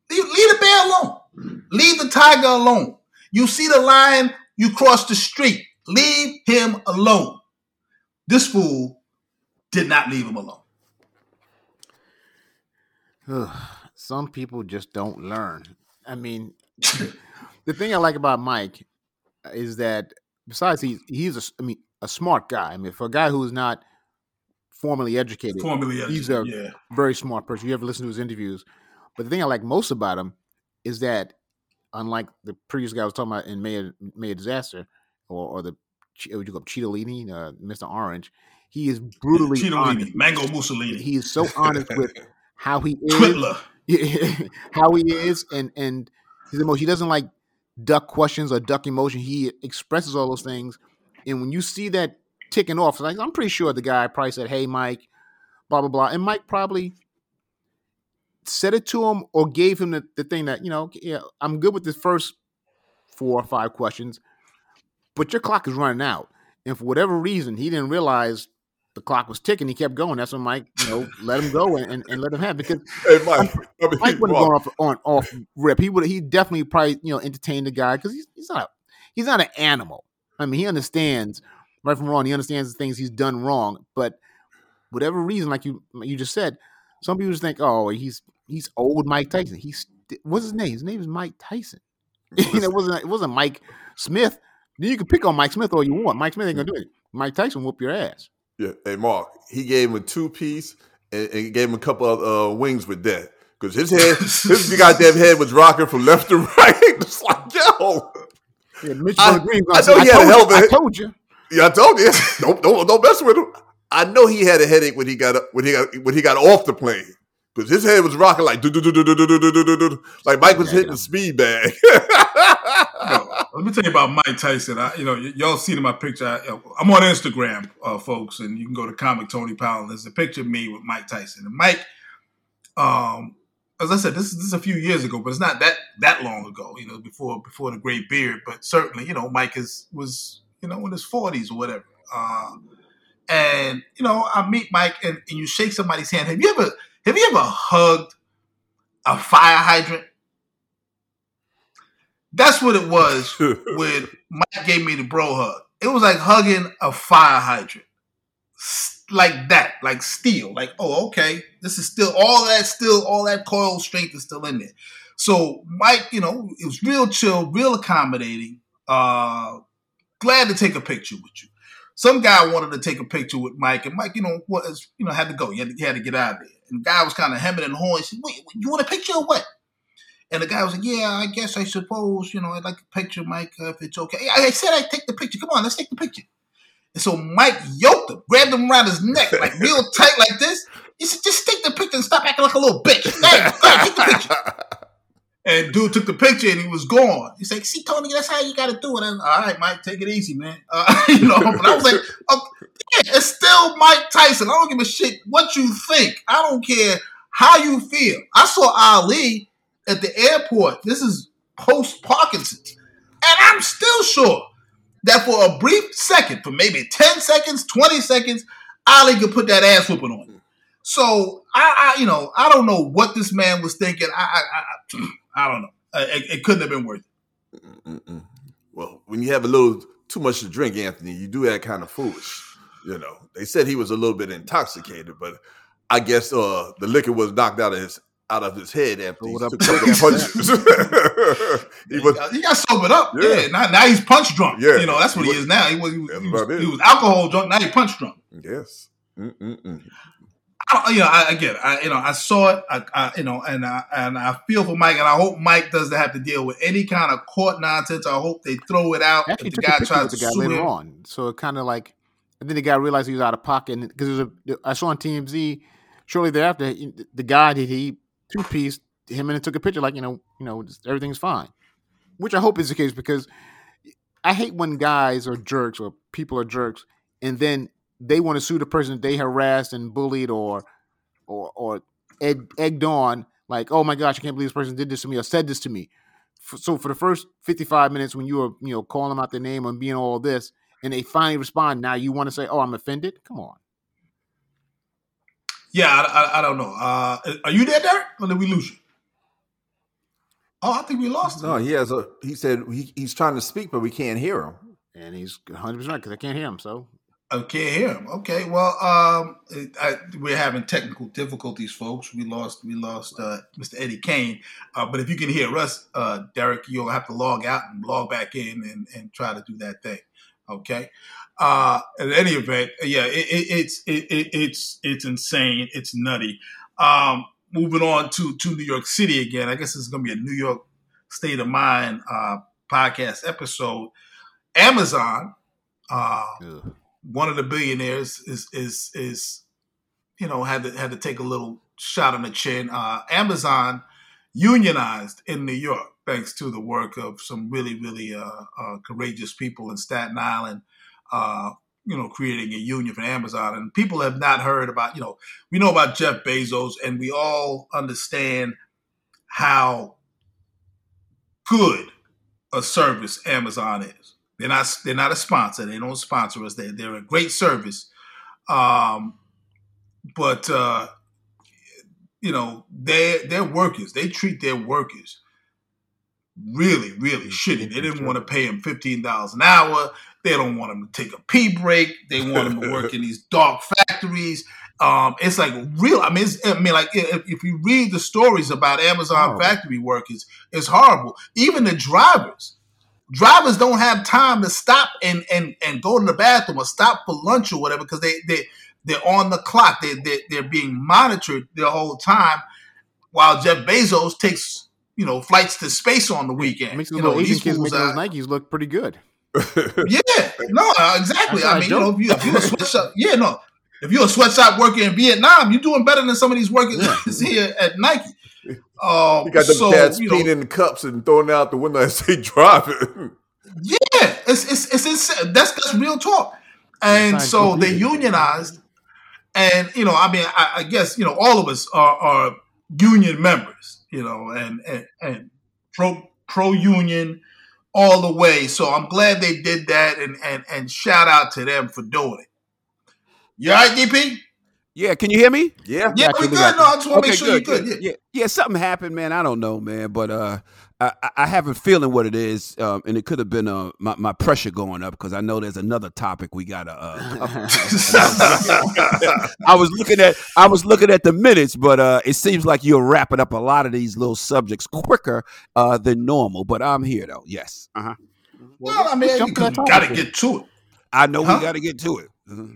Leave, leave the bear alone. Leave the tiger alone. You see the lion, you cross the street. Leave him alone. This fool did not leave him alone. Some people just don't learn. I mean, [LAUGHS] the thing I like about Mike is that besides he's he's a, I mean a smart guy. I mean, for a guy who's not formally educated, Formally, He's a- yeah. very smart person. You ever listen to his interviews? But the thing I like most about him is that, unlike the previous guy I was talking about in May May Disaster, or, or the what you call Cheetolini, uh, Mr. Orange, he is brutally Cheetolini. Mango Mussolini, He is so honest [LAUGHS] with how he is, [LAUGHS] how he is, and and his emotion. He doesn't like duck questions or duck emotion. He expresses all those things, and when you see that ticking off, like I'm pretty sure the guy probably said, "Hey, Mike," blah blah blah, and Mike probably said it to him or gave him the, the thing that you know, yeah, I'm good with the first four or five questions, but your clock is running out, and for whatever reason, he didn't realize the clock was ticking. He kept going. That's when Mike, you know, let him go and, and, and let him have it. because Hey, Mike. I mean, Mike would have gone off on off rip. He would he definitely probably you know entertained the guy because he's he's not a, he's not an animal. I mean, he understands right from wrong. He understands the things he's done wrong. But whatever reason, like you you just said, some people just think, oh, he's he's old Mike Tyson. He's what's his name? His name is Mike Tyson. [LAUGHS] it wasn't it wasn't Mike Smith. Then you can pick on Mike Smith all you want. Mike Smith ain't gonna do it. Mike Tyson whoop your ass. Yeah, hey Mark, he gave him a two piece and, and gave him a couple of uh, wings with that because his head, [LAUGHS] his goddamn head was rocking from left to [LAUGHS] right. It's like, yo, Yeah, Mitch I- Green. I know he had a hell of a I told you. Yeah, I told you, don't don't don't mess with him. I know he had a headache when he got up- when he got when he got off the plane because his head was rocking like do do do do do do do do do do like Mike was Yeah, hitting yeah. the speed bag. Yo, let me tell you about Mike Tyson. I, you know, y- y'all seen in my picture. I, I'm on Instagram, uh, folks, and you can go to Comic Tony Powell. There's a picture of me with Mike Tyson. And Mike, um, as I said, this is, this is a few years ago, but it's not that that long ago. You know, before before the Great Beard, but certainly, you know, Mike is was you know in his forties or whatever. Uh, and you know, I meet Mike, and, and you shake somebody's hand. Have you ever have you ever hugged a fire hydrant? That's what it was [LAUGHS] when Mike gave me the bro hug. It was like hugging a fire hydrant like that, like steel. Like, oh, okay, this is still all that, still all that coil strength is still in there. So Mike, you know, it was real chill, real accommodating. Uh, glad to take a picture with you. Some guy wanted to take a picture with Mike, and Mike, you know, was you know had to go. He had to, he had to get out of there. And the guy was kind of hemming and hawing. He said, "Wait, you want a picture or what?" And the guy was like, "Yeah, I guess I suppose you know I'd like a picture, Mike, uh, if it's okay." I, I said I'd take the picture. Come on, let's take the picture. And so Mike yoked him, grabbed him around his neck, [LAUGHS] like real tight like this. He said, just take the picture and stop acting like a little bitch. Hey, take the picture. [LAUGHS] And dude took the picture and he was gone. He's like, see, Tony, that's how you got to do it. And, All right, Mike, take it easy, man. [LAUGHS] Uh, [LAUGHS] you know, but I was like, yeah, it's still Mike Tyson. I don't give a shit what you think. I don't care how you feel. I saw Ali at the airport. This is post Parkinson's. And I'm still sure that for a brief second, for maybe 10 seconds, 20 seconds, Ali could put that ass whooping on you. So I, I, you know, I don't know what this man was thinking. I, I, I, I don't know. It, it, couldn't have been worth it. Mm-mm. Well, when you have a little too much to drink, Anthony, you do that kind of foolish. You know, they said he was a little bit intoxicated, but I guess uh, the liquor was knocked out of his out of his head after he took the punches. [LAUGHS] he, was, he got sobered up. Yeah. yeah. Now, now he's punch drunk. Yeah. You know, that's what he, he was, is now. He was, he was, he was, he was alcohol drunk. Now he punch drunk. Yes. Mm-mm-mm. I, you know, I, again, I, you know, I saw it, I, I, you know, and I, and I feel for Mike, and I hope Mike doesn't have to deal with any kind of court nonsense. I hope they throw it out. Actually, the guy tries to the guy later him. on, so it kind of like, and then the guy realized he was out of pocket because there's a. I saw on TMZ shortly thereafter the guy that he two piece him and it took a picture like you know you know everything's fine, which I hope is the case because I hate when guys are jerks or people are jerks and then they want to sue the person that they harassed and bullied or or or egg, egged on like oh my gosh I can't believe this person did this to me or said this to me. So for the first 55 minutes when you were you know calling them out their name and being all this and they finally respond now you want to say oh I'm offended come on yeah, I, I, I don't know. Uh, are you there, Derek, or did we lose you? Oh, I think we lost him. No, he has a. He said he, he's trying to speak, but we can't hear him. And he's 100 percent because I can't hear him. So I can't hear him. Okay, well, um, I, we're having technical difficulties, folks. We lost, we lost uh, Mr. Eddie Kane. Uh, but if you can hear us, uh, Derek, you'll have to log out and log back in and, and try to do that thing. Okay. Uh, in any event, yeah, it, it, it's it, it's it's insane. It's nutty. Um, moving on to to New York City again. I guess it's going to be a New York state of mind uh, podcast episode. Amazon, uh, one of the billionaires, is is is you know had to had to take a little shot on the chin. Uh, Amazon unionized in New York thanks to the work of some really really uh, uh, courageous people in Staten Island uh, you know, creating a union for Amazon. And people have not heard about, you know, we know about Jeff Bezos and we all understand how good a service Amazon is. They're not they're not a sponsor. They don't sponsor us. They're, they're a great service. Um, but uh, you know, they they're workers. They treat their workers really, really shitty. They didn't want to pay them fifteen dollars an hour. They don't want them to take a pee break. They want them to work [LAUGHS] in these dark factories. Um, it's like real. I mean, I mean, like if, if, you read the stories about Amazon oh. factory workers, it's horrible. Even the drivers, drivers don't have time to stop and and and go to the bathroom or stop for lunch or whatever because they they they're on the clock. They they they're being monitored the whole time. While Jeff Bezos takes you know flights to space on the weekend. Makes you know, Asian kids making those Nikes look pretty good [LAUGHS] yeah, no, uh, exactly. I mean, you know, if, you, if you're a sweatshop, yeah, no, if you're a sweatshop worker in Vietnam, you're doing better than some of these workers yeah. [LAUGHS] here at Nike. Um, you got them so, cats peeing in the cups and throwing out the window as they [LAUGHS] drive it. Yeah, it's it's it's insane. That's that's real talk. And so they unionized, and you know, I mean, I, I, guess you know, all of us are, are union members, you know, and and, and pro pro union all the way. So I'm glad they did that, and and and shout out to them for doing it. You all right, DP? Yeah, can you hear me? Yeah. Yeah, we good. No, I just want to make sure you're good. Yeah. yeah, yeah. Something happened, man. I don't know, man, but uh, I, I have a feeling what it is, um, and it could have been uh, my, my pressure going up because I know there's another topic we gotta. Uh, [LAUGHS] [LAUGHS] I was looking at I was looking at the minutes, but uh, it seems like you're wrapping up a lot of these little subjects quicker uh, than normal. But I'm here though. Yes. Uh huh. Well, I mean, you got to get to it. I know huh? we got to get to it. Uh-huh.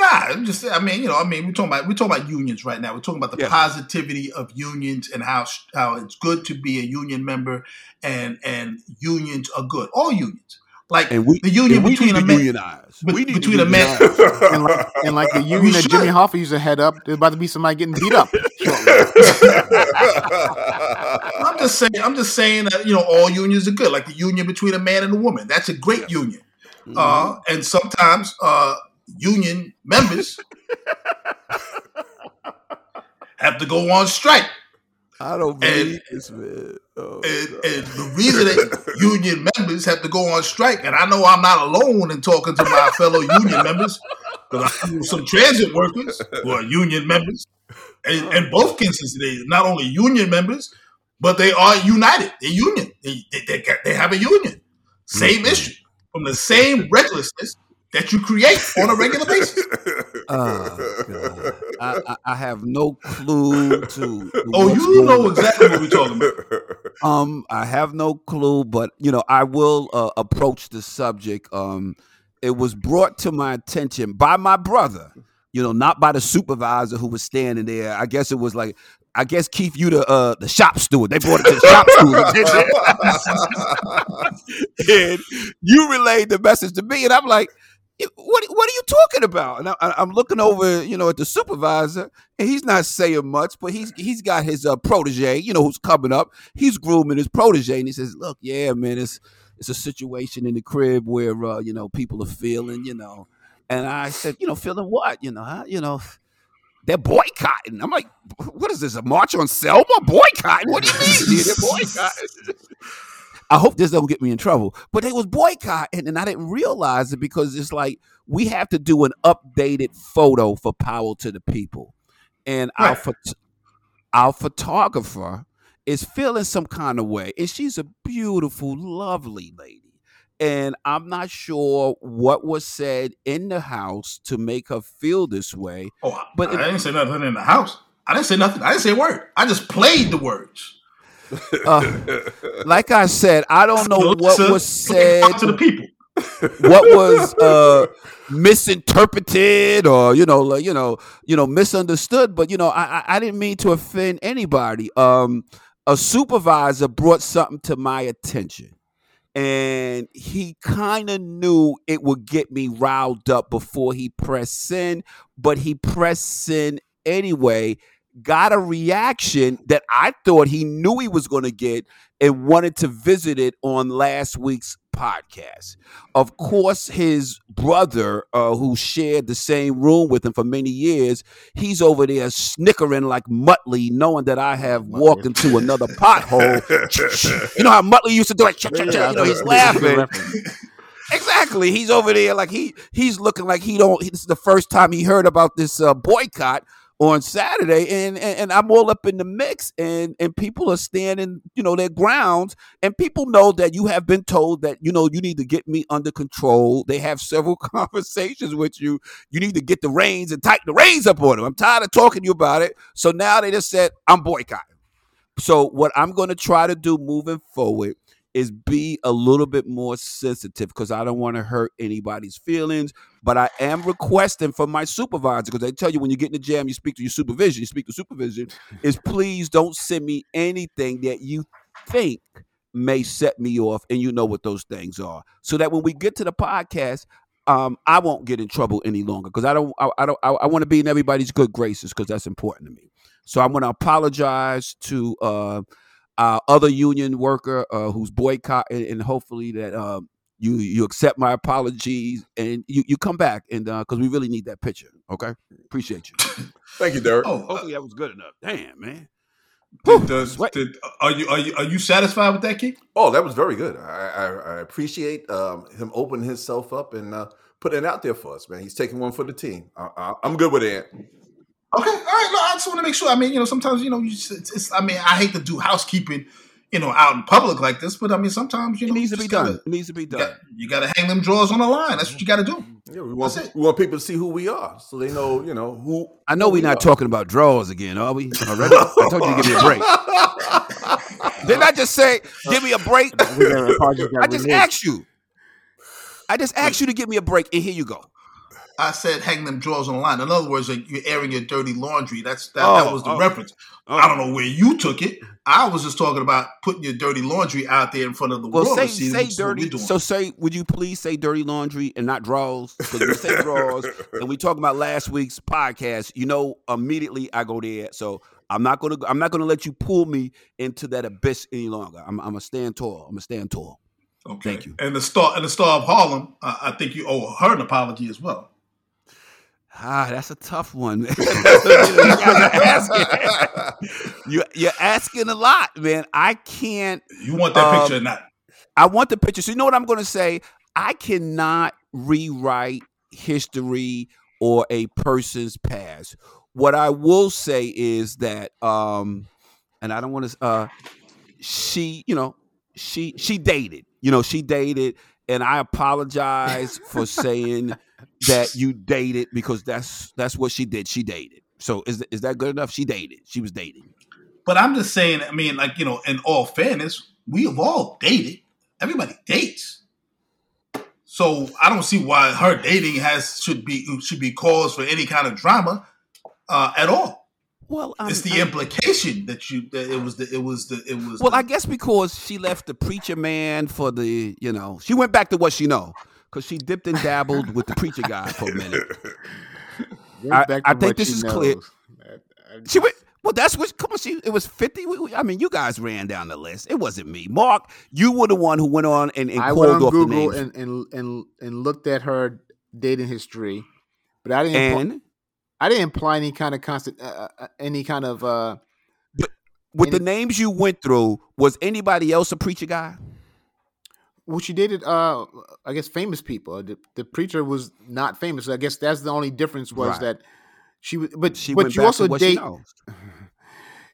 Nah, I'm just I mean, you know, I mean, we're talking about we're talking about unions right now. We're talking about the yeah. positivity of unions and how how it's good to be a union member, and and unions are good. All unions. Like and we, the union between a man, we need between a man and like, and like the union that Jimmy Hoffa used to head up, there's about to be somebody getting beat up. [LAUGHS] I'm just saying. I'm just saying that you know all unions are good. Like the union between a man and a woman, that's a great yes. union. Mm-hmm. Uh, and sometimes uh, union members have to go on strike. I don't believe and, this, man. Oh, and, and, the reason that union members have to go on strike, and I know I'm not alone in talking to my fellow union members, because I know some transit workers who are union members. And in both instances, they not only union members, but they are united. They're union. They, they, they, they have a union. Same mm-hmm. issue. From the same recklessness that you create on a regular basis. [LAUGHS] Oh, I, I, have no clue to. [LAUGHS] Oh, you know exactly what we're talking about. [LAUGHS] Um, I have no clue, but you know, I will uh, approach the subject. Um, it was brought to my attention by my brother. You know, not by the supervisor who was standing there. I guess it was like I guess Keith, you the uh, the shop steward. They brought it to the shop steward, and you relayed the message to me, and I'm like, what what are you talking about? And I, am looking over, you know, at the supervisor, and he's not saying much, but he's he's got his uh, protege, you know, who's coming up. He's grooming his protege, and he says, "Look, yeah, man, it's it's a situation in the crib where uh, you know people are feeling, you know." And I said, "You know, feeling what? You know, huh? you know." They're boycotting. I'm like, what is this? A march on Selma? Boycotting? What do you mean? They're boycotting. [LAUGHS] I hope this don't get me in trouble. But they was boycotting, and I didn't realize it because it's like we have to do an updated photo for Power to the People, and right. our phot- our photographer is feeling some kind of way, and she's a beautiful, lovely lady. And I'm not sure what was said in the house to make her feel this way. Oh, but I, I didn't say nothing in the house. I didn't say nothing. I didn't say a word. I just played the words. Uh, like I said, I don't know what was said to the people. what was uh, misinterpreted or you know, like, you know, you know, misunderstood. But you know, I, I didn't mean to offend anybody. Um, a supervisor brought something to my attention, and he kind of knew it would get me riled up before he pressed sin, but he pressed sin anyway got a reaction that I thought he knew he was going to get and wanted to visit it on last week's podcast. Of course, his brother, uh, who shared the same room with him for many years, he's over there snickering like Muttley, knowing that I have walked into another pothole. [LAUGHS] you know how Muttley used to do it? You know, he's laughing. Exactly. He's over there like he he's looking like he don't. This is the first time he heard about this uh, boycott on Saturday, and, and, and I'm all up in the mix, and and people are standing, you know, their grounds, and people know that you have been told that you know you need to get me under control. They have several [LAUGHS] conversations with you. You need to get the reins and tighten the reins up on them. I'm tired of talking to you about it. So now they just said I'm boycotting. So what I'm going to try to do moving forward is be a little bit more sensitive because I don't want to hurt anybody's feelings. But I am requesting from my supervisor because they tell you when you get in the jam, you speak to your supervision. You speak to supervision. is [LAUGHS] please don't send me anything that you think may set me off, and you know what those things are, so that when we get to the podcast. Um, I won't get in trouble any longer because I don't. I, I don't. I, I want to be in everybody's good graces because that's important to me. So I'm going to apologize to uh, uh, other union worker uh, who's boycotting, and hopefully that uh, you you accept my apologies and you, you come back and uh because uh, we really need that picture. Okay, appreciate you. [LAUGHS] Thank you, Derek. Oh, hopefully that was good enough. Damn, man. Did, does, did, are you are you are you satisfied with that, Keith? Oh, that was very good. I I, I appreciate um, him opening himself up and uh, putting it out there for us, man. He's taking one for the team. I, am good with it. Okay, all right. No, I just want to make sure. I mean, you know, sometimes you know, you just, it's, it's, I mean, I hate to do housekeeping, you know, out in public like this, but I mean, sometimes you know, it needs to be gotta, done. It needs to be done. You got to hang them drawers on the line. That's what you got to do. Yeah, we want we want people to see who we are, so they know, you know, who. I know we're we not are. talking about drawers again, are we? Already? I told you to give me a break. [LAUGHS] Didn't I just say, give me a break? [LAUGHS] I just asked you. I just asked you to give me a break, and here you go. I said hang them drawers on the line. In other words, you're airing your dirty laundry. That's that, oh, that was the oh, reference. Oh. I don't know where you took it. I was just talking about putting your dirty laundry out there in front of the well, world. Say, say dirty. So say, would you please say dirty laundry and not drawers? Because you say drawers, and we talk about last week's podcast. You know, immediately I go there. So I'm not gonna. I'm not gonna let you pull me into that abyss any longer. I'm. I'm a stand tall. I'm a stand tall. Okay. Thank you. And the star and the star of Harlem. Uh, I think you owe her an apology as well. Ah, that's a tough one. [LAUGHS] [LAUGHS] you, you're asking a lot, man. I can't. You want that um, picture or not? I want the picture. So you know what I'm going to say? I cannot rewrite history or a person's past. What I will say is that, um, and I don't want to. Uh, she, you know, she she dated. You know, she dated, and I apologize [LAUGHS] for saying that you dated because that's that's what she did. She dated. So is is that good enough? She dated. She was dating. But I'm just saying. I mean, like you know, in all fairness, we have all dated. Everybody dates. So I don't see why her dating has should be should be cause for any kind of drama uh, at all. Well, I'm, it's the I'm, implication that you that it was the it was the it was. Well, the, I guess because she left the preacher man for the you know she went back to what she know because she dipped and dabbled with the preacher guy for a minute. [LAUGHS] I, I think this is knows. clear. She went. Well, that's what. Come on, she. It was fifty. we, I mean, you guys ran down the list. It wasn't me, Mark. You were the one who went on and, and I called went on off Google the names and, and and and looked at her dating history, but I didn't. And impl- I didn't imply any kind of constant, uh, uh, uh any kind of. uh But with any, the names you went through, was anybody else a preacher guy? Well, she dated, uh, I guess, famous people. The, the, preacher was not famous. I guess that's the only difference was right. that she was. But she but you also date. [LAUGHS]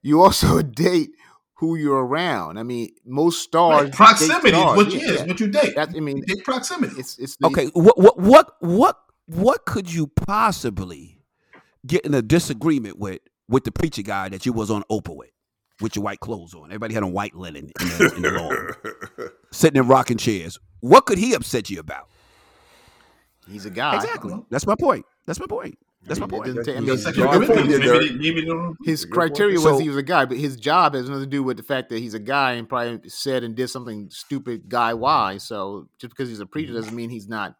You also date who you're around. I mean, most stars. Right. Proximity stars. what you yeah, is, what you date. That, I mean, date proximity. It's it's the, okay. What what what what what could you possibly get in a disagreement with with the preacher guy that you was on Oprah with? with your white clothes on. Everybody had on white linen in the, in the lawn, [LAUGHS] sitting in rocking chairs. What could he upset you about? He's a guy. Exactly. That's my point. That's my point. That's my point. his criteria was he was a guy, but his job has nothing to do with the fact that he's a guy and probably said and did something stupid guy wise. So just because he's a preacher doesn't mean he's not.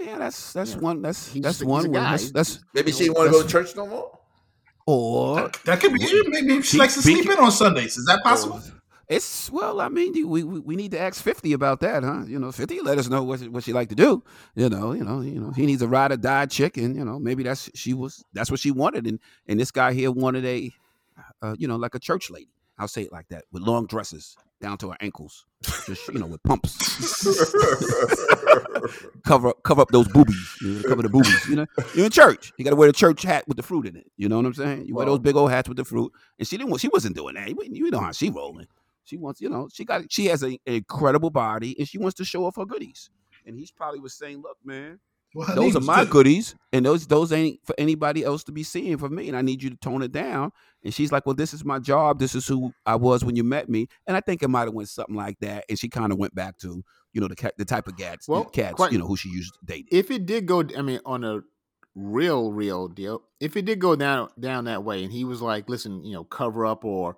Yeah, that's that's yeah. one. That's that's one. That's, that's maybe she didn't want to go to church no more. Or that, that could be maybe she likes to sleep in on Sundays. Is that possible? It's well, I mean, we, we, we need to ask Fifty about that, huh? You know, Fifty, let us know what what she like to do. You know, you know, you know, he needs a ride or die chick, and you know, maybe that's she was that's what she wanted, and and this guy here wanted a, uh, you know, like a church lady. I'll say it like that with long dresses down to her ankles, just you know, with pumps. [LAUGHS] cover cover up those boobies. You know, cover the boobies. You know, you're in church. You got to wear the church hat with the fruit in it. You know what I'm saying? You wear those big old hats with the fruit. And she didn't. She wasn't doing that. You know how she rolling. She wants. You know, she got. She has a, a incredible body, and she wants to show off her goodies. And he's probably was saying, "Look, man." Well, those are my good. goodies, and those those ain't for anybody else to be seeing for me. And I need you to tone it down. And she's like, "Well, this is my job. This is who I was when you met me." And I think it might have went something like that. And she kind of went back to you know the the type of cats, well, cats, quite, you know, who she used to date. If it did go, I mean, on a real, real deal, if it did go down down that way, and he was like, "Listen, you know, cover up or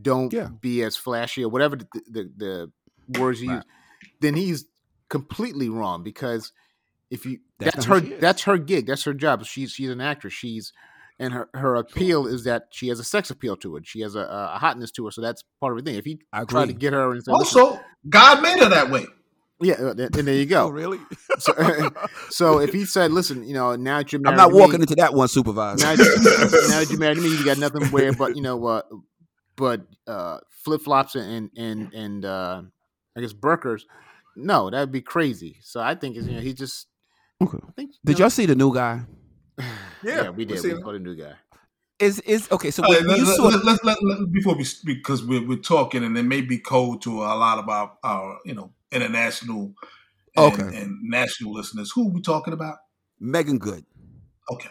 don't yeah. be as flashy or whatever the the, the words you right. use," then he's completely wrong because if you that's, that's her that's her gig, that's her job. She's she's an actress. She's and her, her appeal is that she has a sex appeal to it. She has a, a hotness to her, so that's part of her thing. If he tried to get her and say, also God made her that way. Yeah, uh, and there you go. oh, really? so, [LAUGHS] so, if he said, "Listen, you know, now that you're married, I'm not walking me, into that one, supervisor. Now, now that you're married to me, you got nothing where but you know, uh, but uh, flip flops and and and uh, I guess burkas, no, that'd be crazy. So I think it's, you know he just. Okay. I think, Did you y'all see the new guy? [SIGHS] know, Yeah, we we did. We saw the new guy. Is is okay? So All right, let, you let- saw let- let- let- let- before we speak, because we're, we're talking, and it may be cold to a lot of our, our you know, international and, Okay. and national listeners. Who are we talking about? Meagan Good, Okay.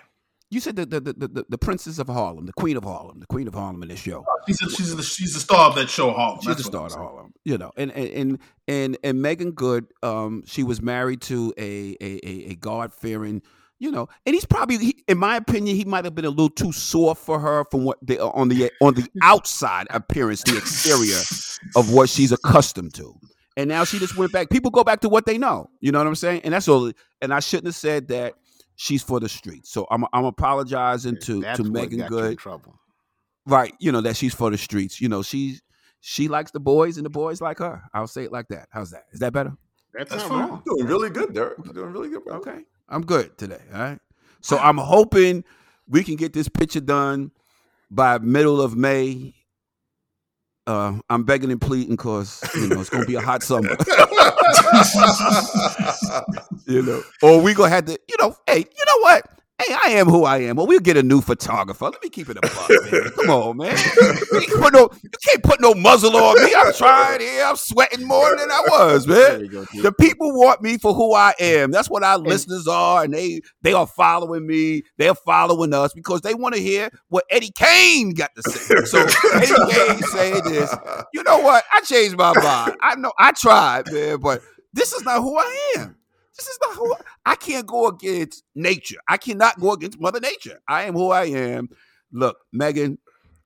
You said the the, the the the princess of Harlem, the queen of Harlem, the queen of Harlem in this show. She's a, she's the she's the star of that show, Harlem. She's That's the star of. Harlem, you know, and and and and, and Meagan Good, um, she was married to a a, a, a God fearing, you know, and he's probably, he, in my opinion, he might have been a little too soft for her from what the on the on the [LAUGHS] outside appearance, the exterior of what she's accustomed to. And now she just went back. People go back to what they know. You know what I'm saying? And that's all. And I shouldn't have said that she's for the streets. So I'm I'm apologizing to That's to what Megan got you in Good trouble. right you know that she's for the streets you know she's she likes the boys and the boys like her i'll say it like that how's that is that better That's, That's fine. wrong. Doing really good, Derek. You're doing really good, bro. okay i'm good today all right so i'm hoping we can get this picture done by middle of may uh, I'm begging and pleading because you know it's gonna be a hot summer, [LAUGHS] [LAUGHS] you know. Or we gonna have to, you know. Hey, you know what? Hey, I am who I am. Well, we'll get a new photographer. Let me keep it a buck, man. Come on, man. You can't, put no, you can't put no muzzle on me. I'm trying here. I'm sweating more than I was, man. go. The people want me for who I am. That's what our listeners are, and they they are following me. They're following us because they want to hear what Eddie Kane got to say. So Eddie Kane said this. You know what? I changed my mind. I know I tried, man, but this is not who I am. This is not who I, can't go against nature. I cannot go against Mother Nature. I am who I am. Look, Megan,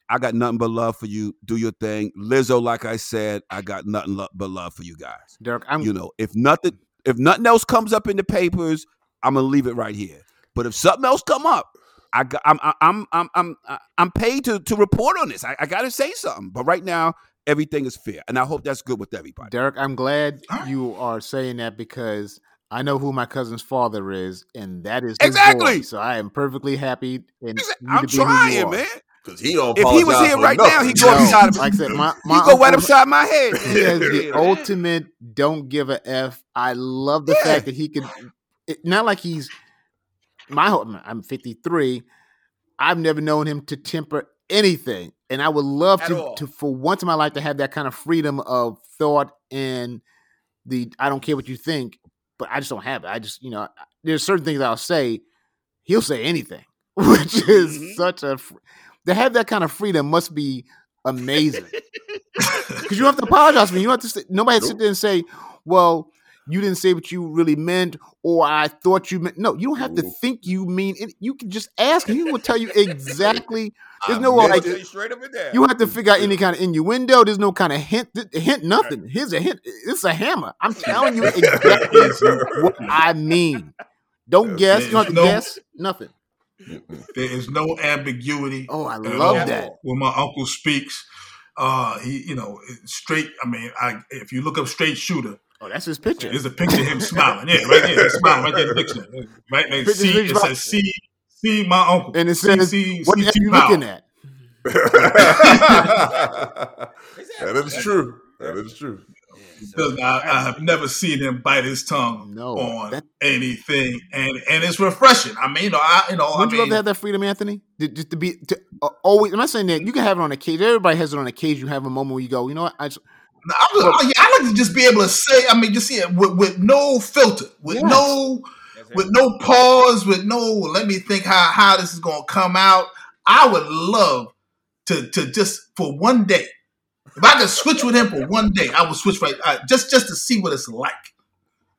I got nothing but love for you. Do your thing. Lizzo, like I said, I got nothing but love for you guys. Derek, I'm You know, if nothing, if nothing else comes up in the papers, I'm gonna leave it right here. But if something else come up, I got, I'm, I'm, I'm, I'm, I'm paid to to report on this. I, I got to say something. But right now, everything is fair, and I hope that's good with everybody. Derek, I'm glad you are saying that because I know who my cousin's father is, and that is Exactly. boy. So I am perfectly happy. And He I'm to be who you trying, man. Because he don't If he was here for right now, he'd go No, upside of like I said, my, [LAUGHS] He my go right uncle- upside my head. [LAUGHS] He has the [LAUGHS] ultimate don't give a f. I love the Yeah. fact that he could. It, not like he's my. whole- I'm 53. I've never known him to temper anything, and I would love At to, all. to for once in my life to have that kind of freedom of thought and the I don't care what you think, but I just don't have it. I just you know there's certain things I'll say. He'll say anything, [LAUGHS] which is Mhm. such a fr- to have that kind of freedom must be amazing [LAUGHS] because you don't have to apologize for me. You don't have to. Say, nobody to sit there and say, "Well, you didn't say what you really meant," or "I thought you meant." No, you don't have to think you mean it. You can just ask, and he will tell you [LAUGHS] exactly. There's I no like. straight up and down. You don't have to figure out any kind of innuendo. There's no kind of hint. Hint nothing. Here's a hint. It's a hammer. I'm [LAUGHS] telling you exactly what I mean. Don't guess. You don't have to No. guess. Nothing. There is no ambiguity. Oh, I love that. When my uncle speaks, uh, he, you know, straight. I mean, I if you look up straight shooter, Oh, that's his picture. there's a picture of him smiling. Yeah, right there, he's smiling right there in the picture. Right there, Picture see, it says see, see my uncle, And it says, see, "What see are you T-Power. looking at?" that is true. That is true. Because I, I have never seen him bite his tongue No, on that- anything, and and it's refreshing. I mean, you know, I you know, I Wouldn't you love to have that freedom, Anthony? To, just to be to uh, always. I'm not saying that you can have it on a cage. Everybody has it on a cage. You have a moment where you go, you know what? I just, I, was- oh, yeah, I like to just be able to say. I mean, just see it with, with no filter, with Yes. no with no pause, with no. Let me think how how this is going to come out. I would love to to just for one day. If I could switch with him for one day, I would switch right uh, just just to see what it's like.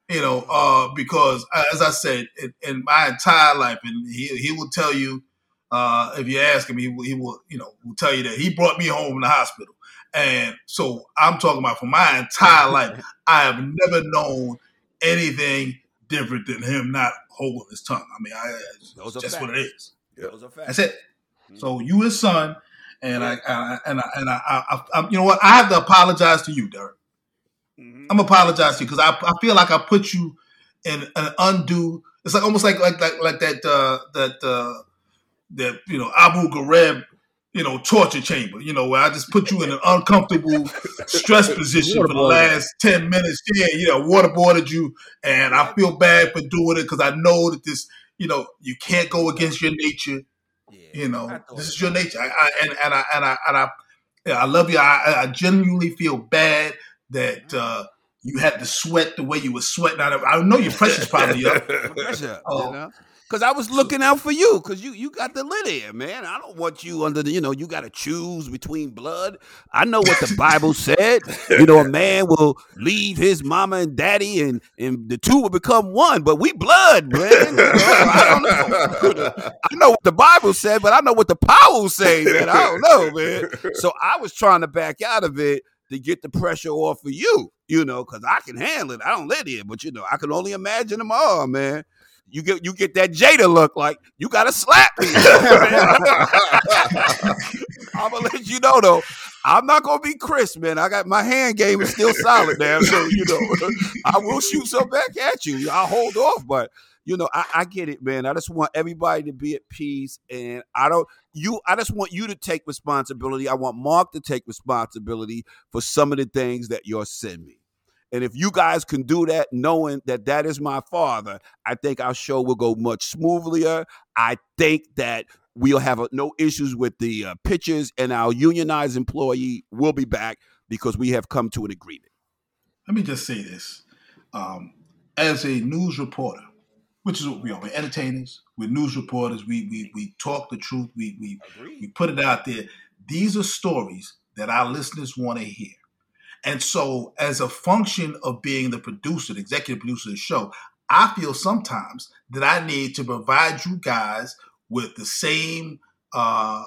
You know, uh, because uh, as I said, in, in my entire life, and he he will tell you uh, if you ask him, he will, he will you know will tell you that he brought me home from the hospital. And so I'm talking about for my entire life, [LAUGHS] I have never known anything different than him not holding his tongue. I mean, I, Those are that's what it is. Those are facts. That's it. So you his son, and I, I and I, and I, I, I, I, you know what? I have to apologize to you, Derek. Mhm. I'm apologize to you because I, I feel like I put you in an undue. It's like almost like like like like that uh, that uh, that you know Abu Ghraib, you know, torture chamber, you know, where I just put you in an uncomfortable stress position for the last 10 minutes. Yeah, you know, waterboarded you. And I feel bad for doing it because I know that this, you know, you can't go against your nature. Yeah, you know, this is your nature. I, I, and, and I, and I, and I, I love you. I, I genuinely feel bad that, uh, you had to sweat the way you were sweating. I, I know your pressure's probably up. [LAUGHS] Pressure, you know? Cause I was looking out for you, cause you you got the lid here, man. I don't want you under the, you know, you got to choose between blood. I know what the Bible [LAUGHS] said. You know, a man will leave his mama and daddy, and and the two will become one. But we blood, man. You know, I don't know. I know what the Bible said, but I know what the power say, man. I don't know, man. So I was trying to back out of it to get the pressure off of you, you know, because I can handle it. I don't live here, but you know, I can only imagine them all, man you get you get that Jada look like you gotta slap me. [LAUGHS] [LAUGHS] I'm gonna let you know though. I'm not gonna be Chris, man. I got my hand game is still solid, man. So you know, [LAUGHS] I will shoot some back at you. I'll hold off, but you know, I, I, get it, man. I just want everybody to be at peace, and I don't you. I just want you to take responsibility. I want Mark to take responsibility for some of the things that you're sending me. And if you guys can do that, knowing that that is my father, I think our show will go much smoother. I think that we'll have a, no issues with the uh, pitchers, and our unionized employee will be back because we have come to an agreement. Let me just say this: um, as a news reporter, which is what we are, we're entertainers, we're news reporters. We we we talk the truth. We we we put it out there. These are stories that our listeners want to hear. And so, as a function of being the producer, the executive producer of the show, I feel sometimes that I need to provide you guys with the same, uh,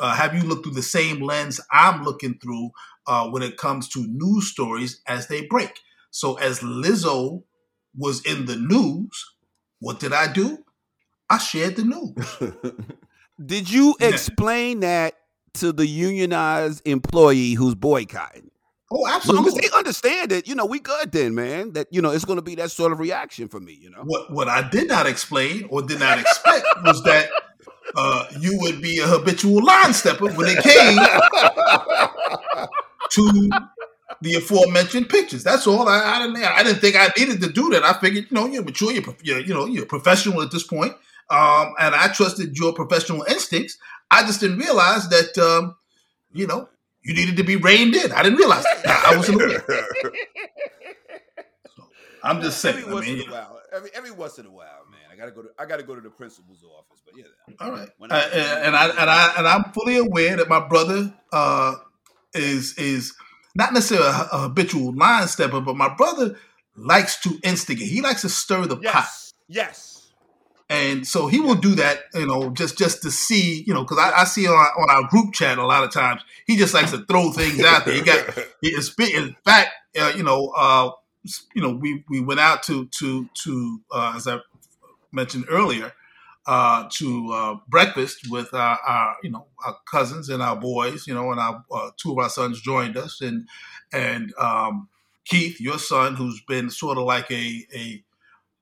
uh, have you look through the same lens I'm looking through uh, when it comes to news stories as they break. So, as Lizzo was in the news, what did I do? I shared the news. [LAUGHS] did you explain that to the unionized employee who's boycotting? Oh, absolutely. As long as they understand it, you know, we good then, man. That you know, it's going to be that sort of reaction for me. You know, what what I did not explain or did not expect was that uh, you would be a habitual line stepper when it came to the aforementioned pictures. That's all. I, I, didn't. I didn't think I needed to do that. I figured, you know, you're mature. You're, you're you know, you're professional at this point, um, and I trusted your professional instincts. I just didn't realize that, um, you know, you needed to be reined in. I didn't realize that. I wasn't aware. [LAUGHS] So, I'm just saying. Every I once mean, in a while, every every once in a while, man. I gotta go to I gotta go to the principal's office. But yeah. All right. Uh, and I and I and I'm fully aware that my brother uh, is is not necessarily a, a habitual line stepper, but my brother likes to instigate. He likes to stir the yes. pot. Yes and so he will do that, you know, just just to see, you know, because I, I, see on our, on our group chat a lot of times he just likes to throw things out there. He got, [LAUGHS] he is, in fact, uh, you know, uh, you know, we we went out to to to uh, as I mentioned earlier uh, to uh, breakfast with our, our, you know our cousins and our boys, you know, and our uh, two of our sons joined us, and and um, Keith, your son, who's been sort of like a a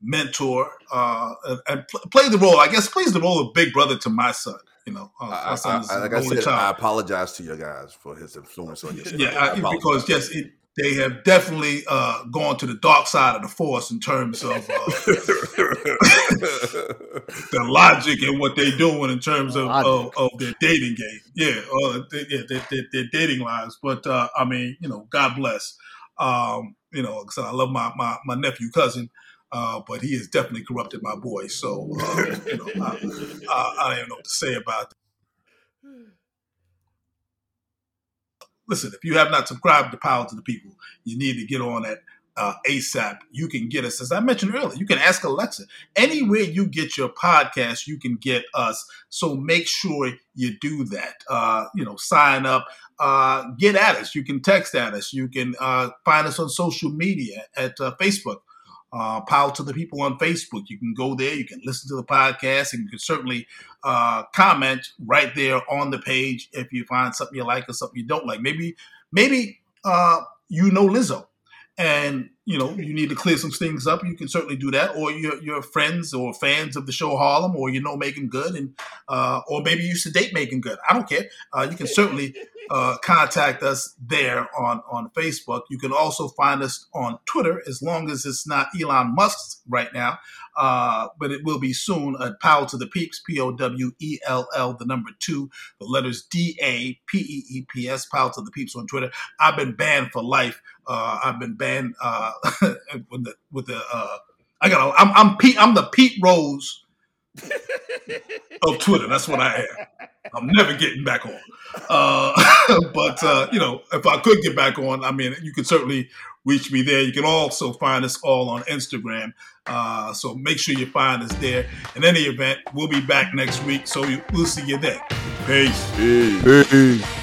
mentor uh, and pl- play the role. I guess plays the role of big brother to my son. You know, uh, I, I, like I said, child. I apologize to you guys for his influence on you. Yeah, because yes, it, they have definitely uh, gone to the dark side of the force in terms of uh, [LAUGHS] the logic and what they're doing in terms of, of, of, their dating game. Yeah, uh, they, yeah, their, their, their, dating lives. But uh, I mean, you know, God bless. Um, you know, because I love my, my my nephew cousin. Uh, but he has definitely corrupted my boy. So, uh, you know, I, I, I, don't know what to say about that. Listen, if you have not subscribed to Power to the People, you need to get on that uh, ASAP. You can get us, as I mentioned earlier, you can ask Alexa. Anywhere you get your podcast, you can get us. So make sure you do that. Uh, you know, sign up, uh, get at us. You can text at us. You can uh, find us on social media at uh, Facebook uh, Power to the People on Facebook. You can go there, you can listen to the podcast, and you can certainly uh, comment right there on the page if you find something you like or something you don't like. Maybe, maybe uh, you know Lizzo, and you know you need to clear some things up, you can certainly do that. Or your your friends or fans of the show Harlem, or you know Meagan Good, and uh, or maybe you used to date Meagan Good. I don't care. Uh, you can certainly uh, contact us there on on Facebook. You can also find us on Twitter, as long as it's not Elon Musk right now. Uh, but it will be soon at Power to the Peeps, P O W E L L, the number two, the letters D A P E E P S, Power to the Peeps on Twitter. I've been banned for life. Uh, I've been banned uh, [LAUGHS] with the, with the uh, I got I'm I'm Pete I'm the Pete Rose [LAUGHS] of Twitter. That's what I am. I'm never getting back on. Uh, [LAUGHS] but uh, you know, if I could get back on, I mean, you could certainly reach me there. You can also find us all on Instagram. Uh, so make sure you find us there. In any event, we'll be back next week. So we'll see you then. Peace. Peace. Peace.